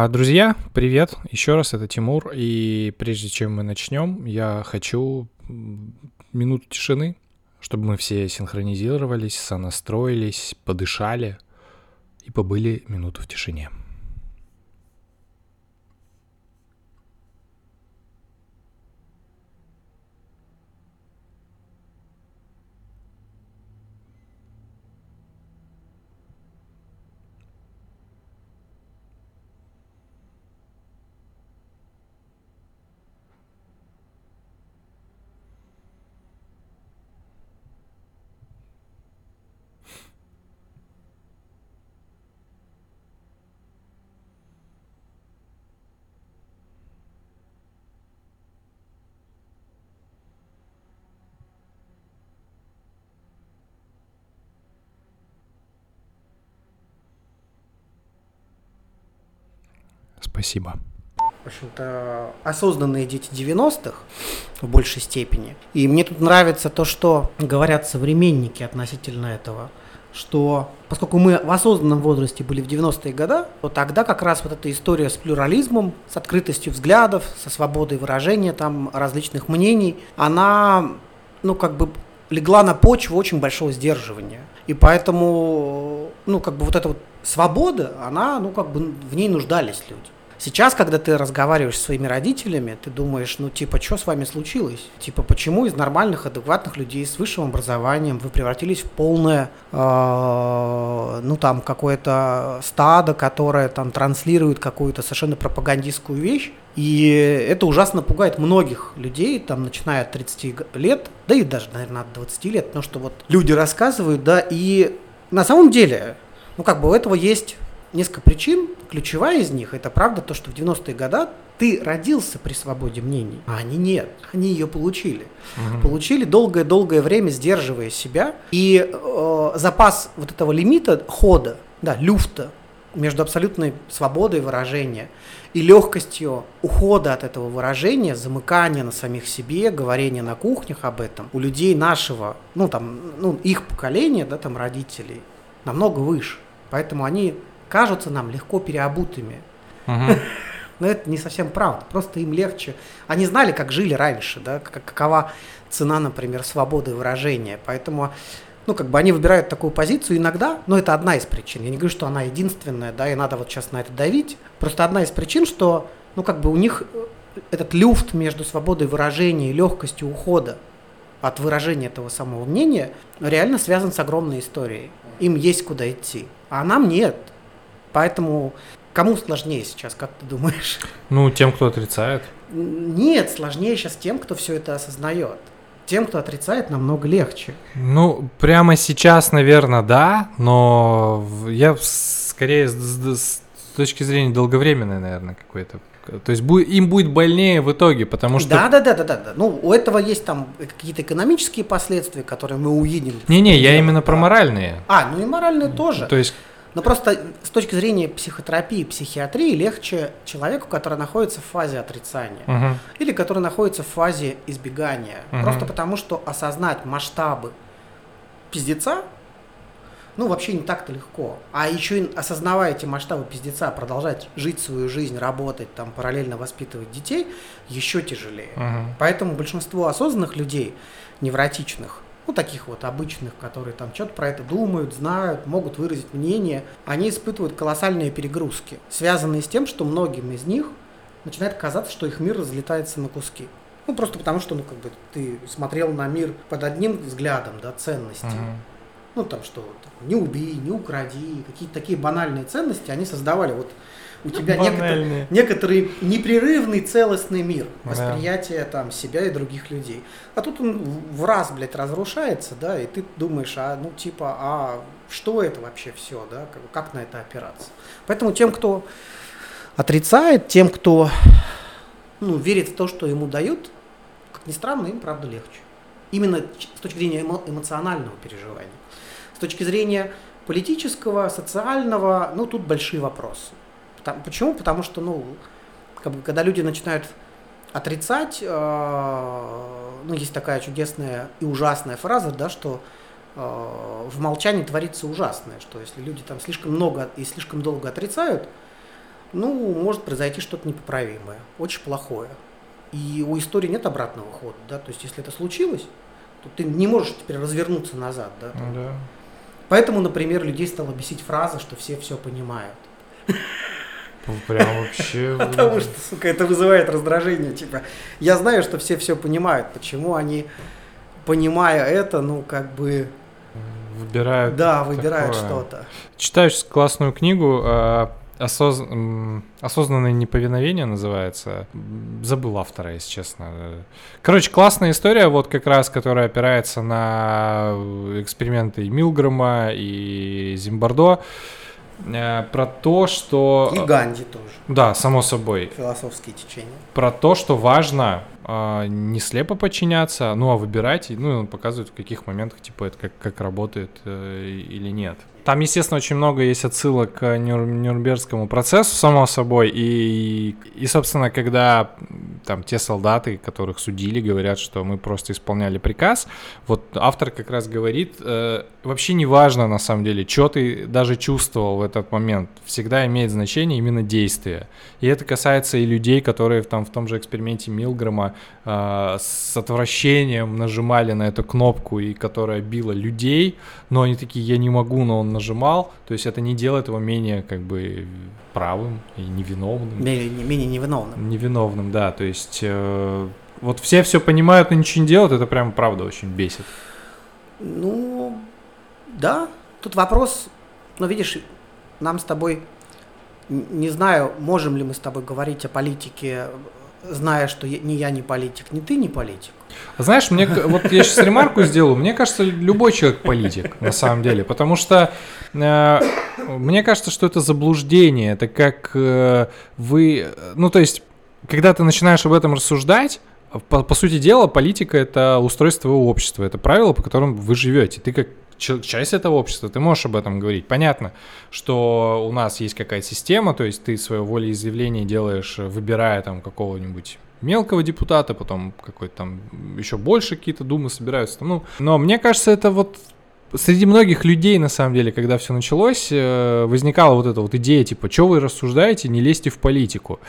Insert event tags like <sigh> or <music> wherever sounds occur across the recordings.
А, друзья, привет! Еще раз, это Тимур. И прежде чем мы начнем, я хочу минуту тишины, чтобы мы все синхронизировались, сонастроились, подышали и побыли минуту в тишине. Спасибо. В общем-то, осознанные дети 90-х в большей степени. И мне тут нравится то, что говорят современники относительно этого, что поскольку мы в осознанном возрасте были в 90-е годы, то тогда как раз вот эта история с плюрализмом, с открытостью взглядов, со свободой выражения там различных мнений, она, ну, как бы легла на почву очень большого сдерживания. И поэтому, ну, как бы вот эта вот свобода, она, ну, как бы в ней нуждались люди. Сейчас, когда ты разговариваешь со своими родителями, ты думаешь, ну, типа, что с вами случилось? Типа, почему из нормальных, адекватных людей с высшим образованием вы превратились в полное, э, ну, там, какое-то стадо, которое там транслирует какую-то совершенно пропагандистскую вещь? И это ужасно пугает многих людей, там, начиная от 30 лет, да и даже, наверное, от 20 лет, потому что вот люди рассказывают, да, и на самом деле, ну, как бы у этого есть несколько причин. Ключевая из них это правда то, что в 90-е годы ты родился при свободе мнений, а они нет. Они ее получили. Угу. Получили долгое-долгое время, сдерживая себя. И э, запас вот этого лимита хода, да, люфта между абсолютной свободой выражения и легкостью ухода от этого выражения, замыкания на самих себе, говорения на кухнях об этом, у людей нашего, ну там, ну их поколения, да, там родителей, намного выше. Поэтому они кажутся нам легко переобутыми. <laughs> Но это не совсем правда. Просто им легче. Они знали, как жили раньше, да, какова цена, например, свободы выражения. Поэтому ну, как бы они выбирают такую позицию иногда, но это одна из причин. Я не говорю, что она единственная, да, и надо вот сейчас на это давить. Просто одна из причин, что, ну, как бы у них этот люфт между свободой выражения и легкостью ухода от выражения этого самого мнения реально связан с огромной историей. Им есть куда идти, а нам нет. Поэтому кому сложнее сейчас, как ты думаешь? Ну, тем, кто отрицает. Нет, сложнее сейчас тем, кто все это осознает. Тем, кто отрицает, намного легче. Ну, прямо сейчас, наверное, да, но я скорее с, с точки зрения долговременной, наверное, какой-то то есть им будет больнее в итоге, потому что... Да, да, да, да, да. да. Ну, у этого есть там какие-то экономические последствия, которые мы увидим. Не-не, я именно про моральные. А, ну и моральные тоже. То есть но просто с точки зрения психотерапии, психиатрии легче человеку, который находится в фазе отрицания uh или который находится в фазе избегания. uh Просто потому, что осознать масштабы пиздеца, ну, вообще не так-то легко. А еще и осознавая эти масштабы пиздеца, продолжать жить свою жизнь, работать, там, параллельно воспитывать детей, еще тяжелее. uh Поэтому большинство осознанных людей, невротичных, ну, таких вот обычных, которые там что-то про это думают, знают, могут выразить мнение, они испытывают колоссальные перегрузки, связанные с тем, что многим из них начинает казаться, что их мир разлетается на куски. Ну, просто потому что, ну, как бы ты смотрел на мир под одним взглядом, да, ценностей. Uh-huh. Ну, там что, там, не убей, не укради, какие-то такие банальные ценности, они создавали вот у тебя некоторый, некоторый непрерывный целостный мир восприятия там себя и других людей. А тут он в раз, блядь, разрушается, да, и ты думаешь, а ну типа, а что это вообще все, да, как, как на это опираться. Поэтому тем, кто отрицает, тем, кто ну, верит в то, что ему дают, как ни странно, им правда легче. Именно с точки зрения эмо- эмоционального переживания. С точки зрения политического, социального, ну тут большие вопросы. Потому, почему? Потому что, ну, как бы, когда люди начинают отрицать, э, ну, есть такая чудесная и ужасная фраза, да, что э, в молчании творится ужасное, что если люди там слишком много и слишком долго отрицают, ну, может произойти что-то непоправимое, очень плохое. И у истории нет обратного хода, да, то есть если это случилось, то ты не можешь теперь развернуться назад, да. Ну да. Поэтому, например, людей стала бесить фраза, что все все понимают. Прям вообще... <laughs> Потому что, сука, это вызывает раздражение. Типа, я знаю, что все все понимают. Почему они, понимая это, ну, как бы... Выбирают Да, выбирают что-то. Сейчас классную книгу э, осоз- «Осознанное неповиновение» называется. Забыл автора, если честно. Короче, классная история, вот как раз, которая опирается на эксперименты и Милгрома, и Зимбардо, э, про то, что... И Ганди тоже. Да, само собой. Философские течения. Про то, что важно а, не слепо подчиняться, ну, а выбирать. Ну, и он показывает, в каких моментах, типа, это как, как работает э, или нет. Там, естественно, очень много есть отсылок к Нюр- Нюрнбергскому процессу, само собой. И, и, собственно, когда там те солдаты, которых судили, говорят, что мы просто исполняли приказ, вот автор как раз говорит, э, вообще не важно, на самом деле, что ты даже чувствовал в этот момент. Всегда имеет значение именно действие. И это касается и людей, которые там, в том же эксперименте Милгрома э, с отвращением нажимали на эту кнопку, и которая била людей, но они такие, я не могу, но он нажимал. То есть это не делает его менее как бы правым и невиновным. Менее, менее невиновным. Невиновным, да. То есть э, вот все все понимают, но ничего не делают, это прям правда очень бесит. Ну, да. Тут вопрос, ну, видишь, нам с тобой, не знаю, можем ли мы с тобой говорить о политике, зная, что ни я не политик, ни ты не политик. Знаешь, мне вот я сейчас ремарку сделаю. Мне кажется, любой человек политик на самом деле, потому что э, мне кажется, что это заблуждение. Это как э, вы, ну то есть, когда ты начинаешь об этом рассуждать. По, по сути дела, политика это устройство общества, это правила, по которым вы живете. Ты как часть этого общества, ты можешь об этом говорить. Понятно, что у нас есть какая-то система, то есть ты свое волеизъявление делаешь, выбирая там какого-нибудь мелкого депутата, потом какой-то там еще больше какие-то думы собираются. Ну, но мне кажется, это вот среди многих людей, на самом деле, когда все началось, э, возникала вот эта вот идея, типа, что вы рассуждаете, не лезьте в политику.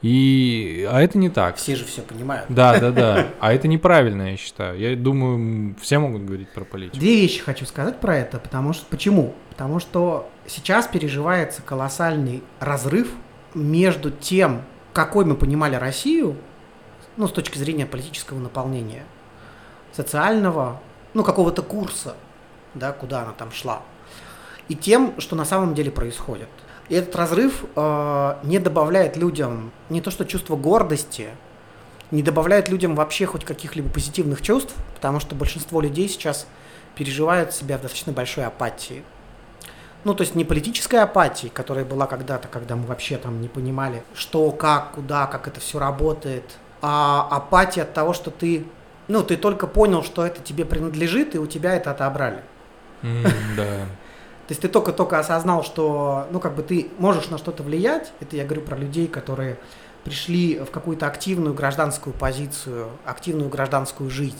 И... А это не так. Все же все понимают. Да, да, да. А это неправильно, я считаю. Я думаю, все могут говорить про политику. Две вещи хочу сказать про это, потому что почему? Потому что сейчас переживается колоссальный разрыв между тем, какой мы понимали Россию, ну, с точки зрения политического наполнения, социального, ну, какого-то курса, да, куда она там шла, и тем, что на самом деле происходит. И этот разрыв э, не добавляет людям не то что чувство гордости, не добавляет людям вообще хоть каких-либо позитивных чувств, потому что большинство людей сейчас переживают себя в достаточно большой апатии. Ну, то есть не политической апатии, которая была когда-то, когда мы вообще там не понимали, что, как, куда, как это все работает, а апатия от того, что ты, ну, ты только понял, что это тебе принадлежит, и у тебя это отобрали. Да. То есть ты только-только осознал, что, ну, как бы ты можешь на что-то влиять. Это я говорю про людей, которые пришли в какую-то активную гражданскую позицию, активную гражданскую жизнь.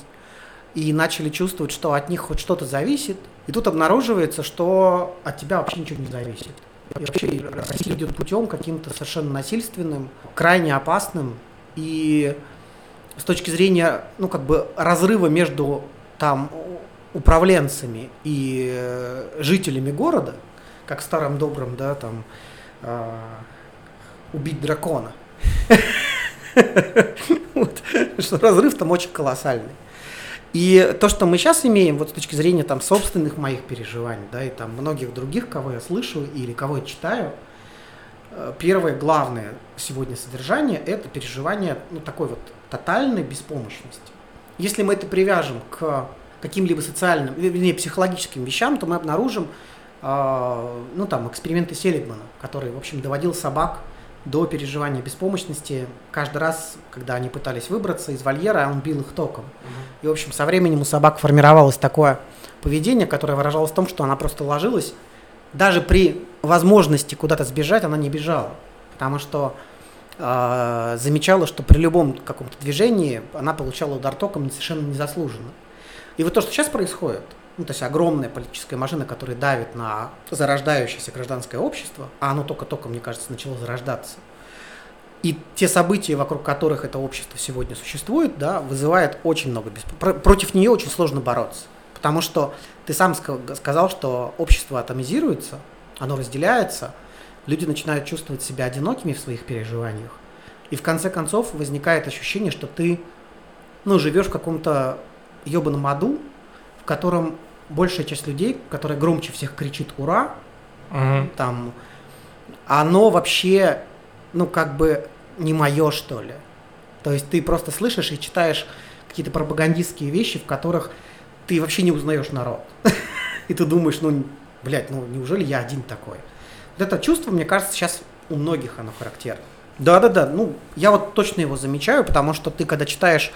И начали чувствовать, что от них хоть что-то зависит. И тут обнаруживается, что от тебя вообще ничего не зависит. И вообще Россия идет путем каким-то совершенно насильственным, крайне опасным. И с точки зрения, ну, как бы разрыва между там управленцами и э, жителями города, как в старом добром, да, там, а, убить дракона. <laughs> Что разрыв там очень колоссальный. И то, что мы сейчас имеем, вот с точки зрения там собственных моих переживаний, да, и там многих других, кого я слышу или кого я читаю, э, первое главное сегодня содержание – это переживание ну, такой вот тотальной беспомощности. Если мы это привяжем к каким-либо социальным, вернее, психологическим вещам, то мы обнаружим, э, ну там, эксперименты Селигмана, который, в общем, доводил собак до переживания беспомощности. Каждый раз, когда они пытались выбраться из вольера, он бил их током. И, в общем, со временем у собак формировалось такое поведение, которое выражалось в том, что она просто ложилась. Даже при возможности куда-то сбежать, она не бежала. Потому что э, замечала, что при любом каком-то движении она получала удар током совершенно незаслуженно. И вот то, что сейчас происходит, ну, то есть огромная политическая машина, которая давит на зарождающееся гражданское общество, а оно только-только, мне кажется, начало зарождаться. И те события, вокруг которых это общество сегодня существует, да, вызывает очень много беспокойства. Против нее очень сложно бороться. Потому что ты сам сказал, что общество атомизируется, оно разделяется, люди начинают чувствовать себя одинокими в своих переживаниях. И в конце концов возникает ощущение, что ты ну, живешь в каком-то ебаном аду, в котором большая часть людей, которая громче всех кричит «Ура!», угу. там, оно вообще, ну, как бы не мое, что ли. То есть ты просто слышишь и читаешь какие-то пропагандистские вещи, в которых ты вообще не узнаешь народ. <laughs> И ты думаешь, ну, блядь, ну неужели я один такой? Вот это чувство, мне кажется, сейчас у многих оно характерно. Да-да-да, ну, я вот точно его замечаю, потому что ты, когда читаешь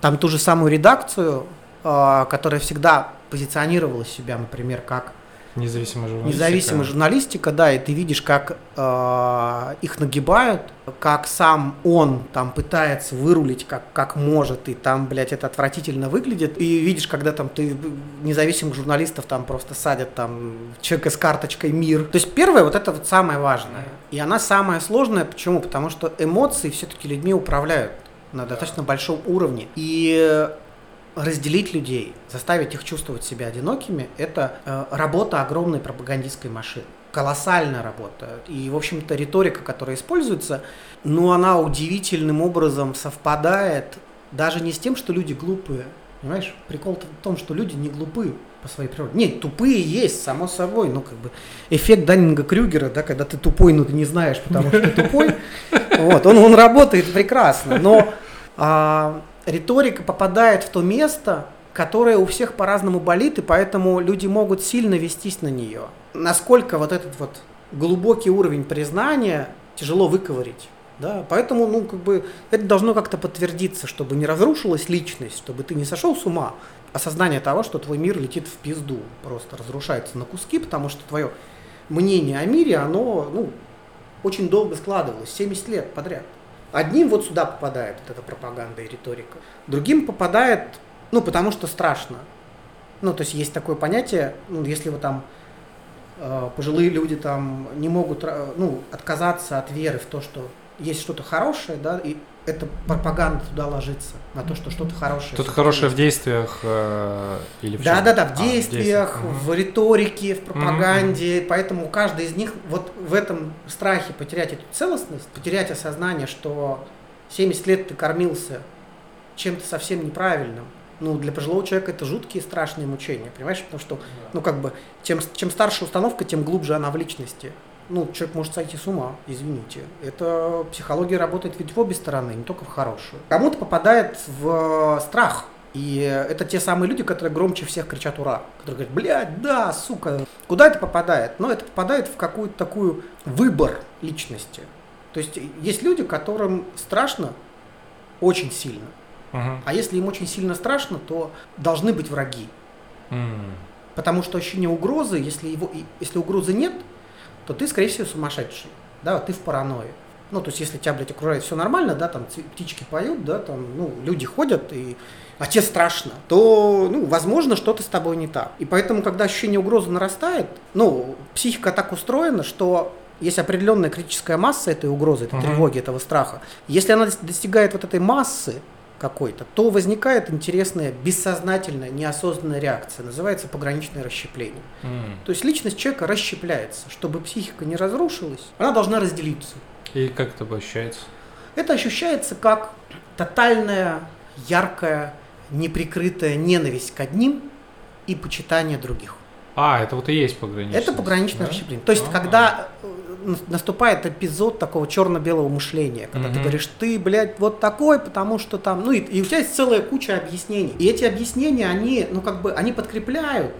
там ту же самую редакцию, э, которая всегда позиционировала себя, например, как Независимая журналистика. Независимая журналистика, да, и ты видишь, как э, их нагибают, как сам он там пытается вырулить как, как может, и там, блядь, это отвратительно выглядит. И видишь, когда там ты независимых журналистов там просто садят там человека с карточкой мир. То есть первое, вот это вот самое важное. И она самая сложная, почему? Потому что эмоции все-таки людьми управляют на достаточно большом уровне. И разделить людей, заставить их чувствовать себя одинокими, это э, работа огромной пропагандистской машины. Колоссальная работа. И, в общем-то, риторика, которая используется, ну, она удивительным образом совпадает даже не с тем, что люди глупые. Понимаешь, прикол в том, что люди не глупые по своей природе. Нет, тупые есть, само собой. Ну, как бы эффект Даннинга Крюгера, да, когда ты тупой, но ты не знаешь, потому что ты тупой. <laughs> Вот, он, он работает прекрасно. Но а, риторика попадает в то место, которое у всех по-разному болит, и поэтому люди могут сильно вестись на нее. Насколько вот этот вот глубокий уровень признания тяжело выковырить. Да, поэтому, ну, как бы, это должно как-то подтвердиться, чтобы не разрушилась личность, чтобы ты не сошел с ума. Осознание того, что твой мир летит в пизду, просто разрушается на куски, потому что твое мнение о мире, оно, ну, очень долго складывалось, 70 лет подряд. Одним вот сюда попадает вот эта пропаганда и риторика, другим попадает, ну, потому что страшно. Ну, то есть есть такое понятие, ну, если вы там э, пожилые люди там не могут, э, ну, отказаться от веры в то, что есть что-то хорошее, да, и эта пропаганда туда ложится, на то, что что-то хорошее. Что-то хорошее в действиях э, или в Да, да, да, в действиях, а, в, действиях. в риторике, в пропаганде. Mm-hmm. Поэтому каждый из них вот в этом страхе потерять эту целостность, потерять осознание, что 70 лет ты кормился чем-то совсем неправильным. Ну, для пожилого человека это жуткие страшные мучения, понимаешь? Потому что, ну, как бы, чем, чем старше установка, тем глубже она в личности ну, человек может сойти с ума, извините. Это психология работает ведь в обе стороны, не только в хорошую. Кому-то попадает в страх, и это те самые люди, которые громче всех кричат «Ура!», которые говорят «Блядь, да, сука!». Куда это попадает? Ну, это попадает в какую-то такую выбор личности. То есть есть люди, которым страшно очень сильно. Uh-huh. А если им очень сильно страшно, то должны быть враги. Uh-huh. Потому что ощущение угрозы, если, его, если угрозы нет, то ты, скорее всего, сумасшедший, да, ты в паранойи. Ну, то есть, если тебя, блядь, окружает все нормально, да, там птички поют, да, там, ну, люди ходят, и, а тебе страшно, то, ну, возможно, что-то с тобой не так. И поэтому, когда ощущение угрозы нарастает, ну, психика так устроена, что есть определенная критическая масса этой угрозы, этой uh-huh. тревоги, этого страха. Если она достигает вот этой массы, какой-то, то возникает интересная бессознательная, неосознанная реакция, называется пограничное расщепление. Mm. То есть личность человека расщепляется. Чтобы психика не разрушилась, она должна разделиться. И как это ощущается? Это ощущается как тотальная, яркая, неприкрытая ненависть к одним и почитание других. А, это вот и есть пограничное. Это пограничное да? расщепление. То есть, А-а-а. когда наступает эпизод такого черно-белого мышления, когда угу. ты говоришь, ты, блядь, вот такой, потому что там, ну и, и у тебя есть целая куча объяснений. И эти объяснения, они, ну как бы, они подкрепляют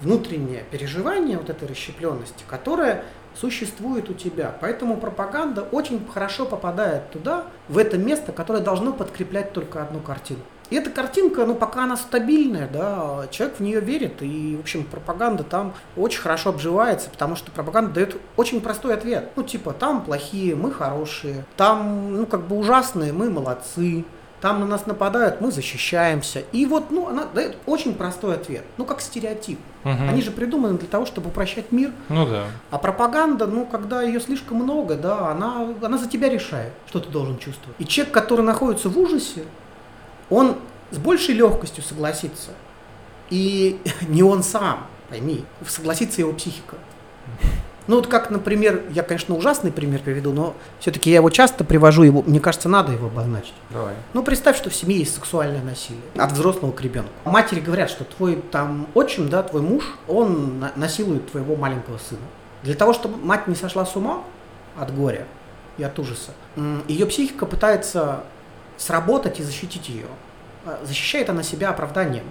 внутреннее переживание вот этой расщепленности, которая существует у тебя. Поэтому пропаганда очень хорошо попадает туда, в это место, которое должно подкреплять только одну картину. И эта картинка, ну, пока она стабильная, да, человек в нее верит, и, в общем, пропаганда там очень хорошо обживается, потому что пропаганда дает очень простой ответ. Ну, типа, там плохие, мы хорошие, там, ну, как бы ужасные, мы молодцы, там на нас нападают, мы защищаемся. И вот, ну, она дает очень простой ответ, ну, как стереотип. Мгм. Они же придуманы для того, чтобы упрощать мир. Ну да. А пропаганда, ну, когда ее слишком много, да, она, она за тебя решает, что ты должен чувствовать. И человек, который находится в ужасе, он с большей легкостью согласится. И <laughs> не он сам, пойми, согласится его психика. Ну вот как, например, я, конечно, ужасный пример приведу, но все-таки я его часто привожу, его, мне кажется, надо его обозначить. Давай. Ну, представь, что в семье есть сексуальное насилие от взрослого к ребенку. Матери говорят, что твой там отчим, да, твой муж, он на- насилует твоего маленького сына. Для того, чтобы мать не сошла с ума от горя и от ужаса, ее психика пытается сработать и защитить ее. А Защищает она себя оправданием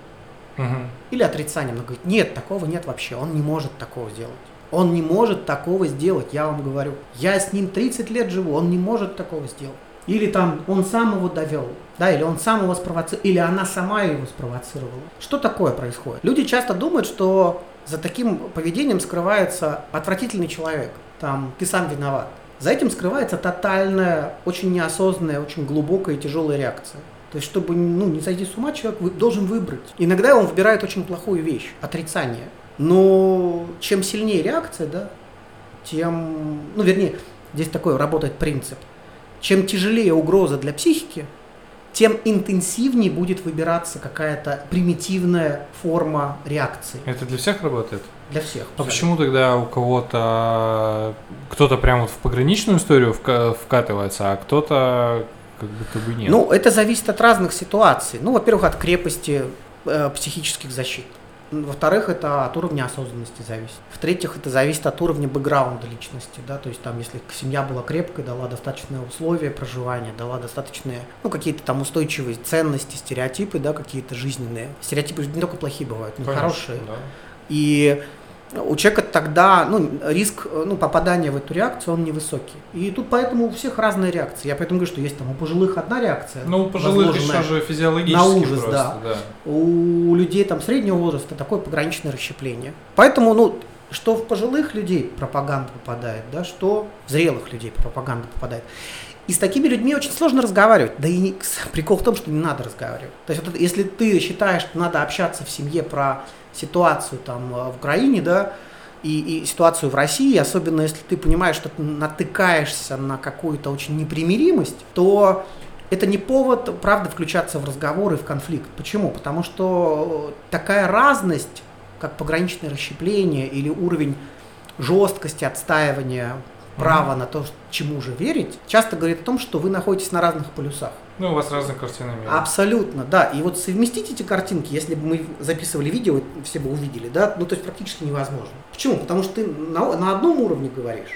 Мгм. или отрицанием. Она говорит, нет, такого нет вообще, он не может такого сделать. Он не может такого сделать, я вам говорю. Я с ним 30 лет живу, он не может такого сделать. Или там он сам его довел, да, или он сам его спровоцировал, или она сама его спровоцировала. Что такое происходит? Люди часто думают, что за таким поведением скрывается отвратительный человек. Там, ты сам виноват. За этим скрывается тотальная, очень неосознанная, очень глубокая и тяжелая реакция. То есть, чтобы ну, не сойти с ума, человек должен выбрать. Иногда он выбирает очень плохую вещь, отрицание. Но чем сильнее реакция, да, тем, ну, вернее, здесь такой работает принцип. Чем тяжелее угроза для психики, тем интенсивнее будет выбираться какая-то примитивная форма реакции Это для всех работает? для всех. А почему тогда у кого-то кто-то прям вот в пограничную историю вка- вкатывается, а кто-то как будто бы нет? Ну, это зависит от разных ситуаций. Ну, во-первых, от крепости э, психических защит. Во-вторых, это от уровня осознанности зависит. В-третьих, это зависит от уровня бэкграунда личности, да, то есть там, если семья была крепкой, дала достаточные условия проживания, дала достаточные, ну, какие-то там устойчивые ценности, стереотипы, да, какие-то жизненные. Стереотипы не только плохие бывают, но Конечно, хорошие. да. И у человека тогда ну, риск ну, попадания в эту реакцию, он невысокий. И тут поэтому у всех разные реакции. Я поэтому говорю, что есть там у пожилых одна реакция. Ну, у пожилых еще же физиологически на ужас, просто, да. У людей там среднего возраста такое пограничное расщепление. Поэтому, ну, что в пожилых людей пропаганда попадает, да, что в зрелых людей пропаганда попадает. И с такими людьми очень сложно разговаривать. Да и <laughs> прикол в том, что не надо разговаривать. То есть, вот если ты считаешь, что надо общаться в семье про ситуацию там э, в Украине, да, и, и ситуацию в России, особенно если ты понимаешь, что ты натыкаешься на какую-то очень непримиримость, то это не повод, правда, включаться в разговор и в конфликт. Почему? Потому что такая разность, как пограничное расщепление или уровень жесткости отстаивания права на то, чему же верить, часто говорит о том, что вы находитесь на разных полюсах. Ну, у вас разные картины мира. Абсолютно, да. И вот совместить эти картинки, если бы мы записывали видео, все бы увидели, да, ну то есть практически невозможно. Почему? Потому что ты на, на одном уровне говоришь,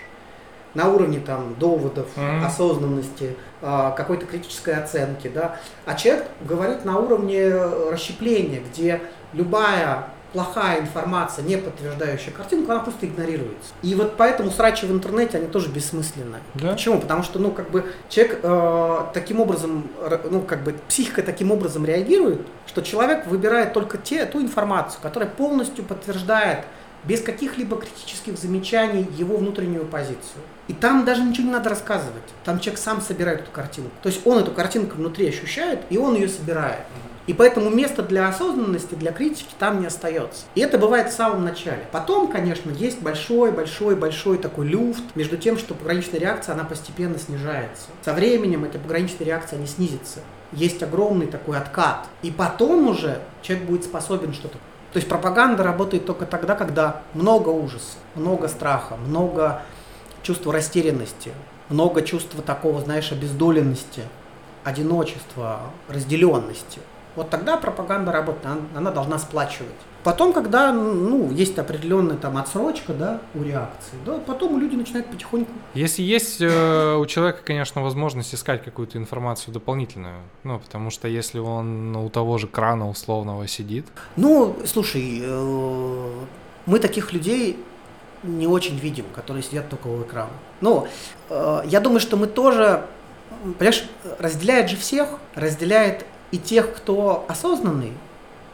на уровне там доводов, Мгм. осознанности, а, какой-то критической оценки, да, а человек говорит на уровне э, расщепления, где любая плохая информация, не подтверждающая картинку, она просто игнорируется. И вот поэтому срачи в интернете, они тоже бессмысленны. Да? Почему? Потому что, ну, как бы человек э, таким образом, ну, как бы психика таким образом реагирует, что человек выбирает только те, ту информацию, которая полностью подтверждает без каких-либо критических замечаний его внутреннюю позицию. И там даже ничего не надо рассказывать. Там человек сам собирает эту картинку. То есть он эту картинку внутри ощущает, и он ее собирает. И поэтому места для осознанности, для критики там не остается. И это бывает в самом начале. Потом, конечно, есть большой-большой-большой такой люфт между тем, что пограничная реакция, она постепенно снижается. Со временем эта пограничная реакция не снизится. Есть огромный такой откат. И потом уже человек будет способен что-то то есть пропаганда работает только тогда, когда много ужаса, много страха, много чувства растерянности, много чувства такого, знаешь, обездоленности, одиночества, разделенности. Вот тогда пропаганда работает, она, она должна сплачивать. Потом, когда ну, есть определенная там отсрочка да, у реакции, да, потом люди начинают потихоньку Если есть э, у человека, конечно, возможность искать какую-то информацию дополнительную, ну, потому что если он у того же крана условного сидит, Ну, слушай, э, мы таких людей не очень видим, которые сидят только у экрана. Ну, э, я думаю, что мы тоже, понимаешь, разделяет же всех, разделяет и тех, кто осознанный,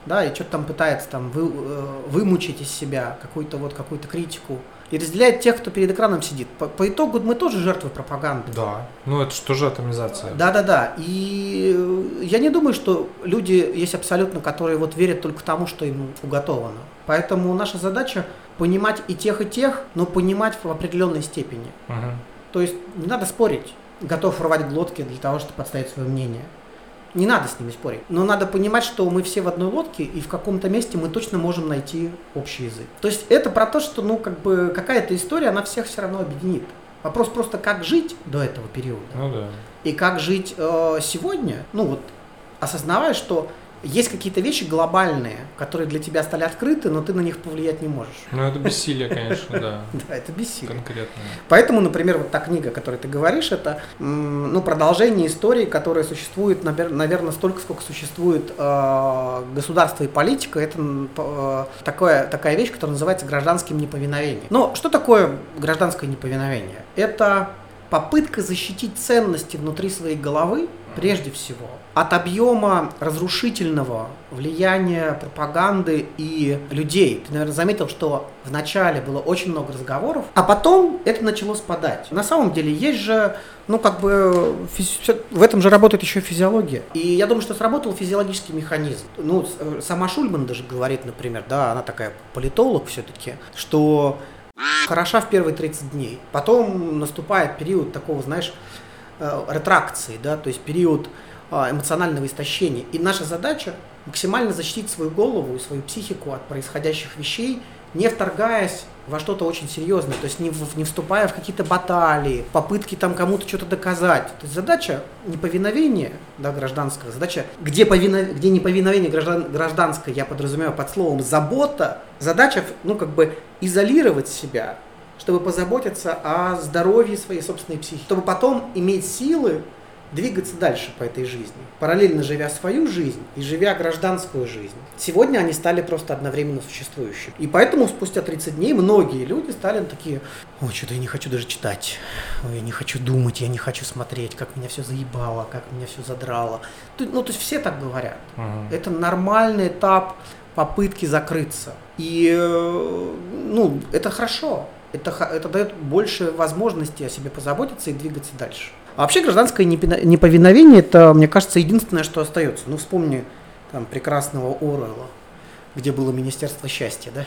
да, и что-то там пытается там вы, э, вымучить из себя какую-то вот какую-то критику, и разделяет тех, кто перед экраном сидит. По, по итогу мы тоже жертвы пропаганды. Да. Ну это же тоже атомизация. Да, да, да. И э, я не думаю, что люди есть абсолютно, которые вот верят только тому, что им уготовано. Поэтому наша задача понимать и тех, и тех, но понимать в определенной степени. Угу. То есть не надо спорить. Готов рвать глотки для того, чтобы подставить свое мнение. Не надо с ними спорить. Но надо понимать, что мы все в одной лодке, и в каком-то месте мы точно можем найти общий язык. То есть это про то, что ну как бы какая-то история, она всех все равно объединит. Вопрос просто, как жить до этого периода. Ну да. И как жить э, сегодня, ну вот, осознавая, что есть какие-то вещи глобальные, которые для тебя стали открыты, но ты на них повлиять не можешь. Ну, это бессилие, конечно, <laughs> да. Да, это бессилие. Конкретно. Поэтому, например, вот та книга, о которой ты говоришь, это ну, продолжение истории, которая существует, наверное, столько, сколько существует э, государство и политика. Это э, такое, такая вещь, которая называется гражданским неповиновением. Но что такое гражданское неповиновение? Это попытка защитить ценности внутри своей головы, прежде всего, от объема разрушительного влияния пропаганды и людей. Ты, наверное, заметил, что вначале было очень много разговоров, а потом это начало спадать. На самом деле есть же, ну, как бы, физи- в этом же работает еще физиология. И я думаю, что сработал физиологический механизм. Ну, сама Шульман даже говорит, например, да, она такая политолог все-таки, что хороша в первые 30 дней. Потом наступает период такого, знаешь, э, ретракции, да, то есть период а, эмоционального истощения. И наша задача максимально защитить свою голову и свою психику от происходящих вещей, не вторгаясь во что-то очень серьезное, то есть не, в, не вступая в какие-то баталии, попытки там кому-то что-то доказать. То есть задача неповиновения да, гражданского, задача, где, повино, где неповиновение граждан, гражданское, я подразумеваю под словом забота, задача, ну, как бы изолировать себя, чтобы позаботиться о здоровье своей собственной психики, чтобы потом иметь силы двигаться дальше по этой жизни, параллельно живя свою жизнь и живя гражданскую жизнь. Сегодня они стали просто одновременно существующими. И поэтому спустя 30 дней многие люди стали такие, ой, что-то я не хочу даже читать, ой, я не хочу думать, я не хочу смотреть, как меня все заебало, как меня все задрало. Ну, то есть все так говорят. Угу. Это нормальный этап попытки закрыться. И, э, ну, это хорошо. Это, это дает больше возможности о себе позаботиться и двигаться дальше. А вообще гражданское неповиновение, это, мне кажется, единственное, что остается. Ну, вспомни там прекрасного Оруэлла, где было Министерство счастья, да?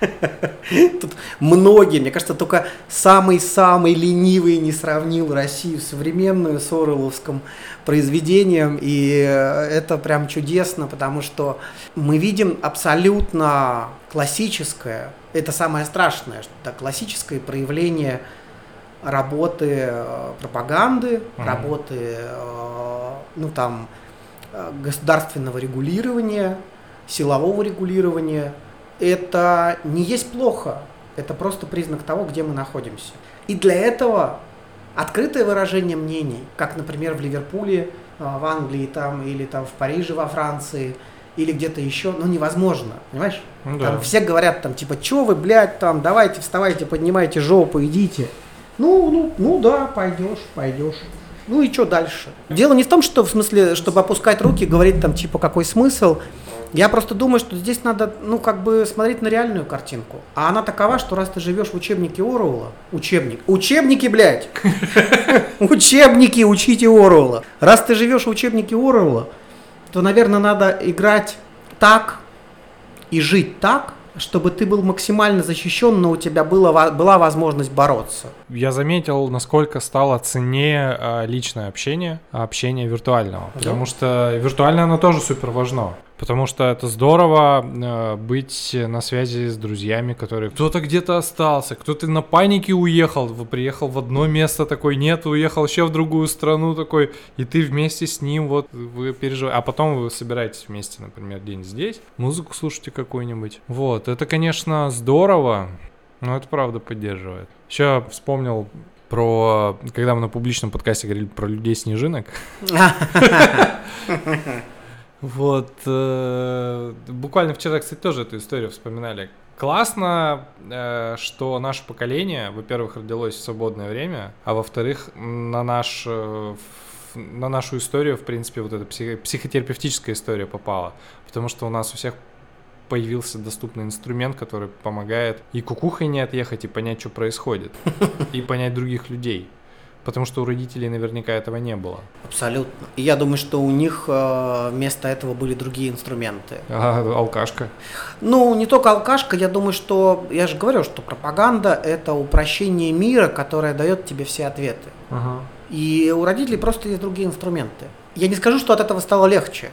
<laughs> Тут многие, мне кажется, только самый-самый ленивый не сравнил Россию современную с Оруэлловским произведением, и это прям чудесно, потому что мы видим абсолютно классическое, это самое страшное, что это классическое проявление работы э, пропаганды, mm-hmm. работы, э, ну там, э, государственного регулирования, силового регулирования. Это не есть плохо, это просто признак того, где мы находимся. И для этого открытое выражение мнений, как, например, в Ливерпуле, в Англии там, или там в Париже во Франции, или где-то еще, ну невозможно, понимаешь? Ну, да. Там все говорят там типа, что вы, блядь, там, давайте, вставайте, поднимайте жопу, идите. Ну, ну, ну да, пойдешь, пойдешь. Ну и что дальше? Дело не в том, что в смысле, чтобы опускать руки, говорить там типа какой смысл. Я просто думаю, что здесь надо, ну, как бы смотреть на реальную картинку. А она такова, что раз ты живешь в учебнике Оруэлла, учебник, учебники, блядь, <laughs> учебники, учите Оруэлла. Раз ты живешь в учебнике Оруэлла, то, наверное, надо играть так и жить так, чтобы ты был максимально защищен, но у тебя было, была возможность бороться. Я заметил, насколько стало ценнее э, личное общение, а общение виртуального. Да. Потому что виртуальное оно тоже супер важно. Потому что это здорово э, быть на связи с друзьями, которые кто-то где-то остался, кто-то на панике уехал, приехал в одно место такой, нет, уехал еще в другую страну такой, и ты вместе с ним вот вы переживаете, а потом вы собираетесь вместе, например, день здесь, музыку слушаете какую-нибудь. Вот, это, конечно, здорово, но это правда поддерживает. Еще вспомнил про, когда мы на публичном подкасте говорили про людей-снежинок. <laughs> <laughs> Вот. Э, буквально вчера, кстати, тоже эту историю вспоминали. Классно, э, что наше поколение, во-первых, родилось в свободное время, а во-вторых, на наш э, на нашу историю, в принципе, вот эта психотерапевтическая история попала. Потому что у нас у всех появился доступный инструмент, который помогает и кукухой не отъехать, и понять, что происходит, и понять других людей. Потому что у родителей наверняка этого не было. Абсолютно. И я думаю, что у них э, вместо этого были другие инструменты. А, алкашка. Ну, не только алкашка, я думаю, что, я же говорю, что пропаганда – это упрощение мира, которое дает тебе все ответы. Ага. И у родителей просто есть другие инструменты. Я не скажу, что от этого стало легче.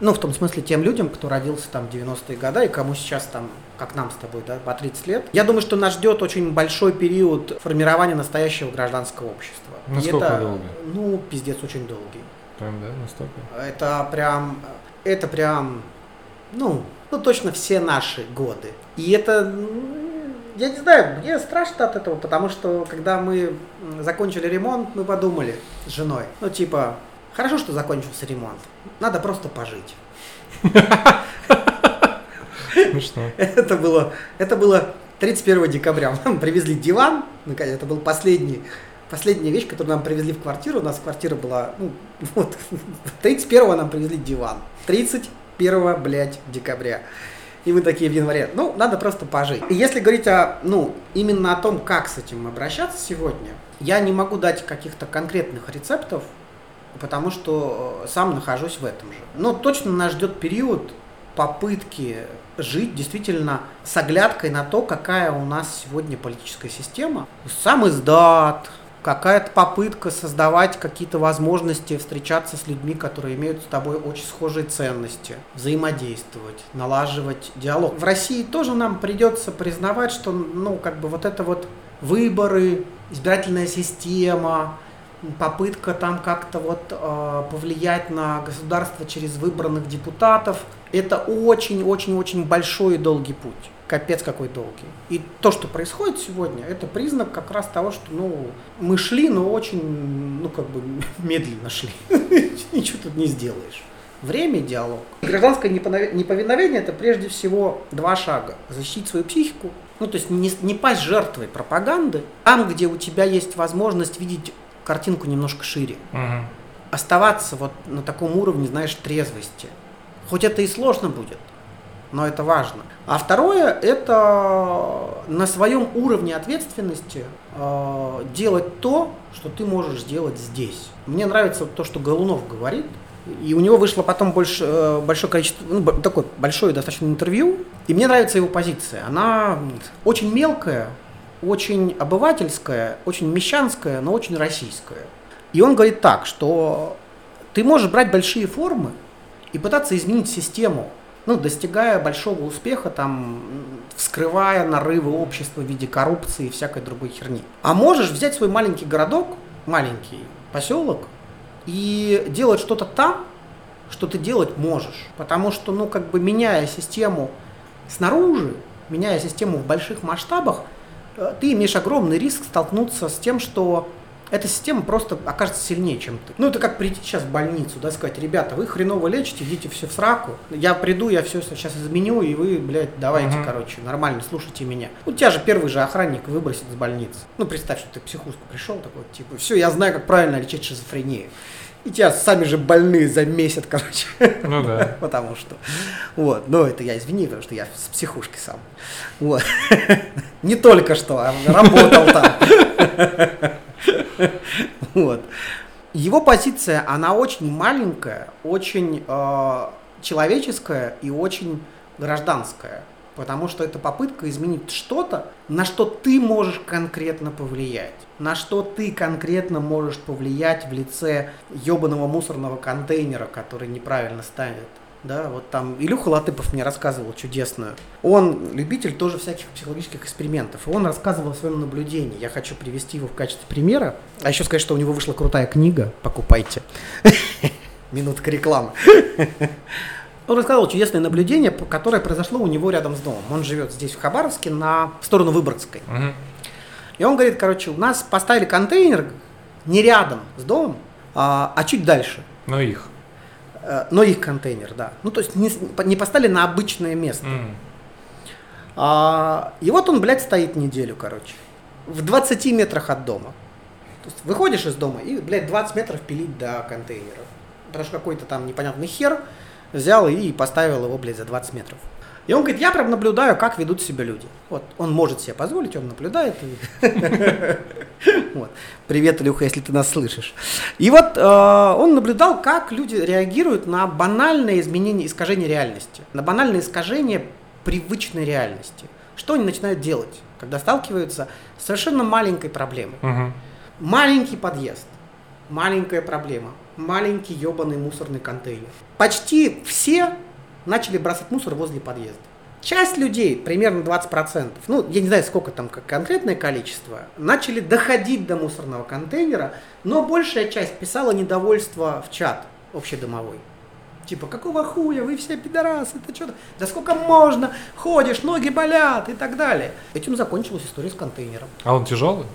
Ну, в том смысле, тем людям, кто родился там в 90-е годы и кому сейчас там, как нам с тобой, да, по 30 лет. Я думаю, что нас ждет очень большой период формирования настоящего гражданского общества. Насколько это, долго? Ну, пиздец, очень долгий. Прям, да, настолько? Это прям, это прям, ну, ну точно все наши годы. И это, я не знаю, мне страшно от этого, потому что когда мы закончили ремонт, мы подумали с женой, ну типа, хорошо, что закончился ремонт, надо просто пожить. Смешно. Это было, это было 31 декабря. Нам <laughs> привезли диван, это был последний последняя вещь, которую нам привезли в квартиру, у нас квартира была, ну, <laughs> вот, 31 нам привезли диван, 31, блядь, декабря. И мы такие в январе, ну, надо просто пожить. И если говорить о, ну, именно о том, как с этим обращаться сегодня, я не могу дать каких-то конкретных рецептов, потому что э, сам нахожусь в этом же. Но точно нас ждет период попытки жить действительно с оглядкой на то, какая у нас сегодня политическая система. Сам издат, какая-то попытка создавать какие-то возможности встречаться с людьми, которые имеют с тобой очень схожие ценности, взаимодействовать, налаживать диалог. В России тоже нам придется признавать, что, ну, как бы вот это вот выборы, избирательная система, попытка там как-то вот э, повлиять на государство через выбранных депутатов, это очень-очень-очень большой и долгий путь капец какой долгий. И то, что происходит сегодня, это признак как раз того, что ну, мы шли, но очень, ну как бы <laughs> медленно шли. <laughs> Ничего тут не сделаешь. Время и диалог. Гражданское неповиновение это прежде всего два шага. Защитить свою психику, ну то есть не, не пасть жертвой пропаганды, там, где у тебя есть возможность видеть картинку немножко шире. Угу. Оставаться вот на таком уровне, знаешь, трезвости. Хоть это и сложно будет, но это важно. А второе, это на своем уровне ответственности э, делать то, что ты можешь сделать здесь. Мне нравится то, что Голунов говорит, и у него вышло потом больше, э, большое количество, ну, такое большое достаточно интервью, и мне нравится его позиция. Она очень мелкая, очень обывательская, очень мещанская, но очень российская. И он говорит так, что ты можешь брать большие формы и пытаться изменить систему, ну, достигая большого успеха, там, вскрывая нарывы общества в виде коррупции и всякой другой херни. А можешь взять свой маленький городок, маленький поселок, и делать что-то там, что ты делать можешь. Потому что, ну, как бы меняя систему снаружи, меняя систему в больших масштабах, э, ты имеешь огромный риск столкнуться с тем, что эта система просто окажется сильнее, чем ты. Ну, это как прийти сейчас в больницу, да, сказать, ребята, вы хреново лечите, идите все в сраку, я приду, я все сейчас изменю, и вы, блядь, давайте, uh-huh. короче, нормально, слушайте меня. У тебя же первый же охранник выбросит из больницы. Ну, представь, что ты в психушку пришел, такой, типа, все, я знаю, как правильно лечить шизофрению. И тебя сами же больные замесят, короче. Ну да. <laughs> потому что. Вот. Но это я извини, потому что я с психушки сам. Вот. <laughs> Не только что, а работал там. <laughs> <laughs> Вот. Его позиция, она очень маленькая, очень э, человеческая и очень гражданская. Потому что это попытка изменить что-то, на что ты можешь конкретно повлиять. На что ты конкретно можешь повлиять в лице ебаного мусорного контейнера, который неправильно ставит да, вот там Илюха Латыпов мне рассказывал чудесную. Он любитель тоже всяких психологических экспериментов, и он рассказывал о своем наблюдении. Я хочу привести его в качестве примера. А еще сказать, что у него вышла крутая книга, покупайте. <laughs> Минутка рекламы. <laughs> Он рассказывал чудесное наблюдение, которое произошло у него рядом с домом. Он живет здесь, в Хабаровске, на сторону Выборгской. И он говорит, короче, у нас поставили контейнер не рядом с домом, а, а чуть дальше. Но их. Э, но их контейнер, да. Ну, то есть не, не поставили на обычное место. Mm. А, и вот он, блядь, стоит неделю, короче. В 20 метрах от дома. То есть выходишь из дома и, блядь, 20 метров пилить до контейнера. Потому что какой-то там непонятный хер взял и поставил его, блядь, за 20 метров. И он говорит, я прям наблюдаю, как ведут себя люди. Вот, он может себе позволить, он наблюдает. <laughs> Привет, Илюха, если ты нас слышишь. И вот э, он наблюдал, как люди реагируют на банальное изменение, искажение реальности, на банальное искажение привычной реальности. Что они начинают делать, когда сталкиваются с совершенно маленькой проблемой? Маленький подъезд, маленькая проблема, маленький ебаный мусорный контейнер. Почти все начали бросать мусор возле подъезда. Часть людей, примерно 20%, ну, я не знаю, сколько там как конкретное количество, начали доходить до мусорного контейнера, но большая часть писала недовольство в чат общедомовой. Типа, какого хуя, вы все пидорасы, ты что да сколько можно, ходишь, ноги болят и так далее. Этим закончилась история с контейнером. А он тяжелый?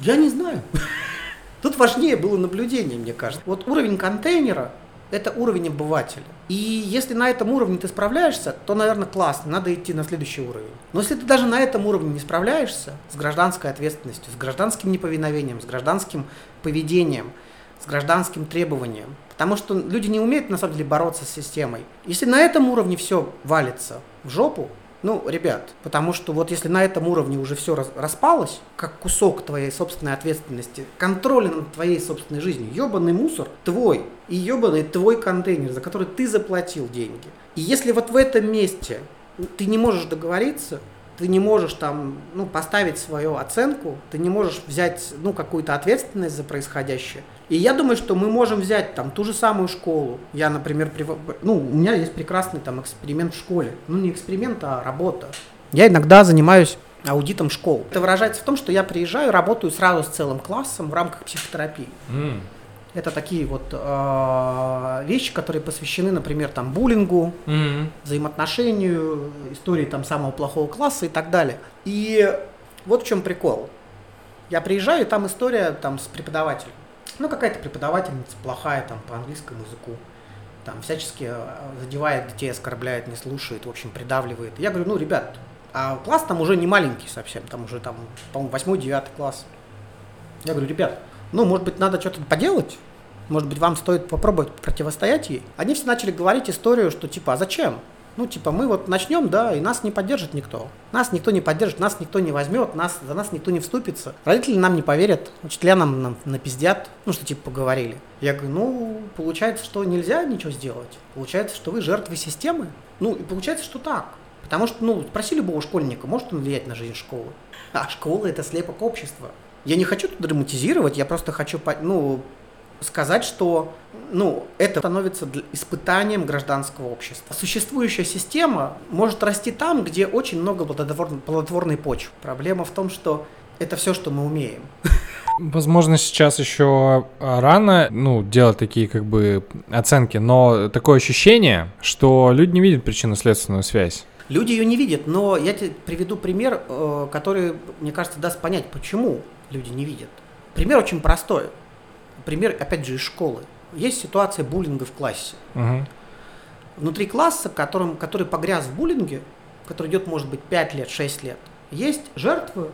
Я не знаю. <laughs> Тут важнее было наблюдение, мне кажется. Вот уровень контейнера – это уровень обывателя. И если на этом уровне ты справляешься, то, наверное, классно, надо идти на следующий уровень. Но если ты даже на этом уровне не справляешься с гражданской ответственностью, с гражданским неповиновением, с гражданским поведением, с гражданским требованием, потому что люди не умеют, на самом деле, бороться с системой. Если на этом уровне все валится в жопу, ну, ребят, потому что вот если на этом уровне уже все распалось, как кусок твоей собственной ответственности, контроля над твоей собственной жизнью, ебаный мусор твой и ебаный твой контейнер, за который ты заплатил деньги. И если вот в этом месте ты не можешь договориться, ты не можешь там, ну, поставить свою оценку, ты не можешь взять, ну, какую-то ответственность за происходящее. И я думаю, что мы можем взять там ту же самую школу. Я, например, прив... ну, у меня есть прекрасный там эксперимент в школе. Ну, не эксперимент, а работа. Я иногда занимаюсь аудитом школ. Это выражается в том, что я приезжаю, работаю сразу с целым классом в рамках психотерапии. М. Это такие вот э, вещи, которые посвящены, например, там буллингу, М. взаимоотношению, истории там самого плохого класса и так далее. И вот в чем прикол. Я приезжаю, и там история там с преподавателем. Ну, какая-то преподавательница плохая там по английскому языку. Там всячески э, задевает детей, оскорбляет, не слушает, в общем, придавливает. Я говорю, ну, ребят, а класс там уже не маленький совсем, там уже там, по-моему, восьмой, девятый класс. Я говорю, ребят, ну, может быть, надо что-то поделать? Может быть, вам стоит попробовать противостоять ей? Они все начали говорить историю, что типа, а зачем? Ну, типа, мы вот начнем, да, и нас не поддержит никто. Нас никто не поддержит, нас никто не возьмет, нас, за нас никто не вступится. Родители нам не поверят, учителя нам, нам напиздят, ну, что типа поговорили. Я говорю, ну, получается, что нельзя ничего сделать. Получается, что вы жертвы системы. Ну, и получается, что так. Потому что, ну, спроси любого школьника, может он влиять на жизнь школы. А школа это слепок общества. Я не хочу тут драматизировать, я просто хочу, ну, сказать, что ну, это становится испытанием гражданского общества. Существующая система может расти там, где очень много плодотворной, плодотворной почвы. Проблема в том, что это все, что мы умеем. Возможно, сейчас еще а, рано, ну, делать такие как бы оценки, но такое ощущение, что люди не видят причинно-следственную связь. Люди ее не видят, но я тебе приведу пример, э, который, мне кажется, даст понять, почему люди не видят. Пример очень простой. Пример, опять же, из школы. Есть ситуация буллинга в классе. Мгм. внутри класса, которым, который погряз в буллинге, который идет, может быть, 5 лет, 6 лет, есть жертвы,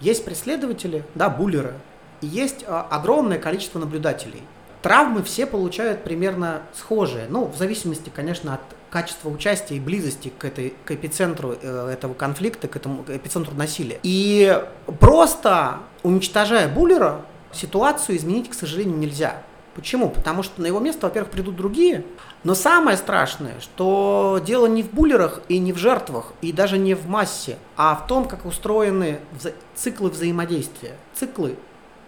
есть преследователи, да, буллеры, и есть а, огромное количество наблюдателей. Травмы все получают примерно схожие, ну, в зависимости, конечно, от качества участия и близости к, этой, к эпицентру э, этого конфликта, к этому к эпицентру насилия. И просто уничтожая буллера, ситуацию изменить, к сожалению, нельзя. Почему? Потому что на его место, во-первых, придут другие. Но самое страшное, что дело не в буллерах и не в жертвах, и даже не в массе, а в том, как устроены вза- циклы взаимодействия. Циклы,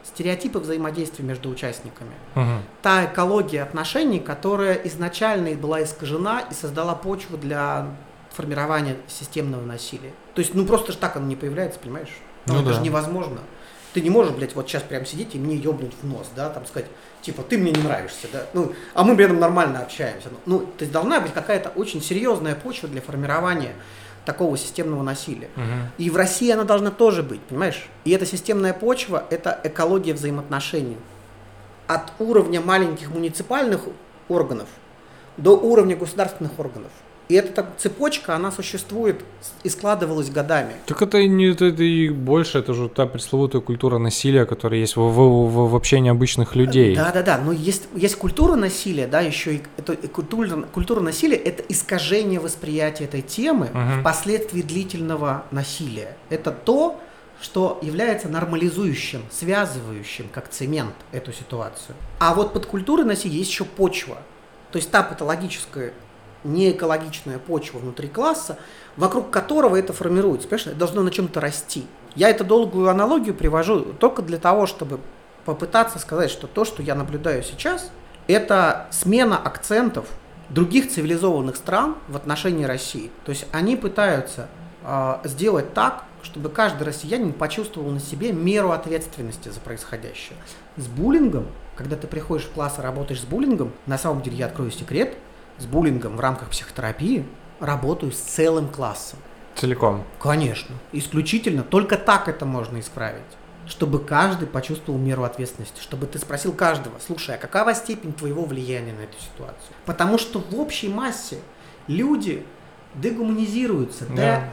стереотипы взаимодействия между участниками. Мгм. Та экология отношений, которая изначально была искажена и создала почву для формирования системного насилия. То есть, ну просто же так оно не появляется, понимаешь? Ну это да. же невозможно. Ты не можешь, блядь, вот сейчас прям сидеть и мне ёбнуть в нос, да, там сказать, типа, ты мне не нравишься, да, ну, а мы при этом нормально общаемся. Ну, то есть должна быть какая-то очень серьезная почва для формирования такого системного насилия. Мгм. И в России она должна тоже быть, понимаешь? И эта системная почва – это экология взаимоотношений. От уровня маленьких муниципальных органов до уровня государственных органов. И эта цепочка, она существует и складывалась годами. Так это не это, это и больше, это же та пресловутая культура насилия, которая есть в, в, в, в общении обычных людей. Да, да, да. Но есть, есть культура насилия, да, еще и, это, и культура, культура насилия это искажение восприятия этой темы угу. впоследствии длительного насилия. Это то, что является нормализующим, связывающим, как цемент, эту ситуацию. А вот под культурой насилия есть еще почва. То есть та патологическая неэкологичная почва внутри класса, вокруг которого это формируется. Понимаешь, это должно на чем-то расти. Я эту долгую аналогию привожу только для того, чтобы попытаться сказать, что то, что я наблюдаю сейчас, это смена акцентов других цивилизованных стран в отношении России. То есть они пытаются э, сделать так, чтобы каждый россиянин почувствовал на себе меру ответственности за происходящее. С буллингом, когда ты приходишь в класс и работаешь с буллингом, на самом деле я открою секрет – с буллингом в рамках психотерапии работаю с целым классом. Целиком? Конечно. Исключительно. Только так это можно исправить. Чтобы каждый почувствовал меру ответственности. Чтобы ты спросил каждого, слушай, а какова степень твоего влияния на эту ситуацию? Потому что в общей массе люди дегуманизируются, да.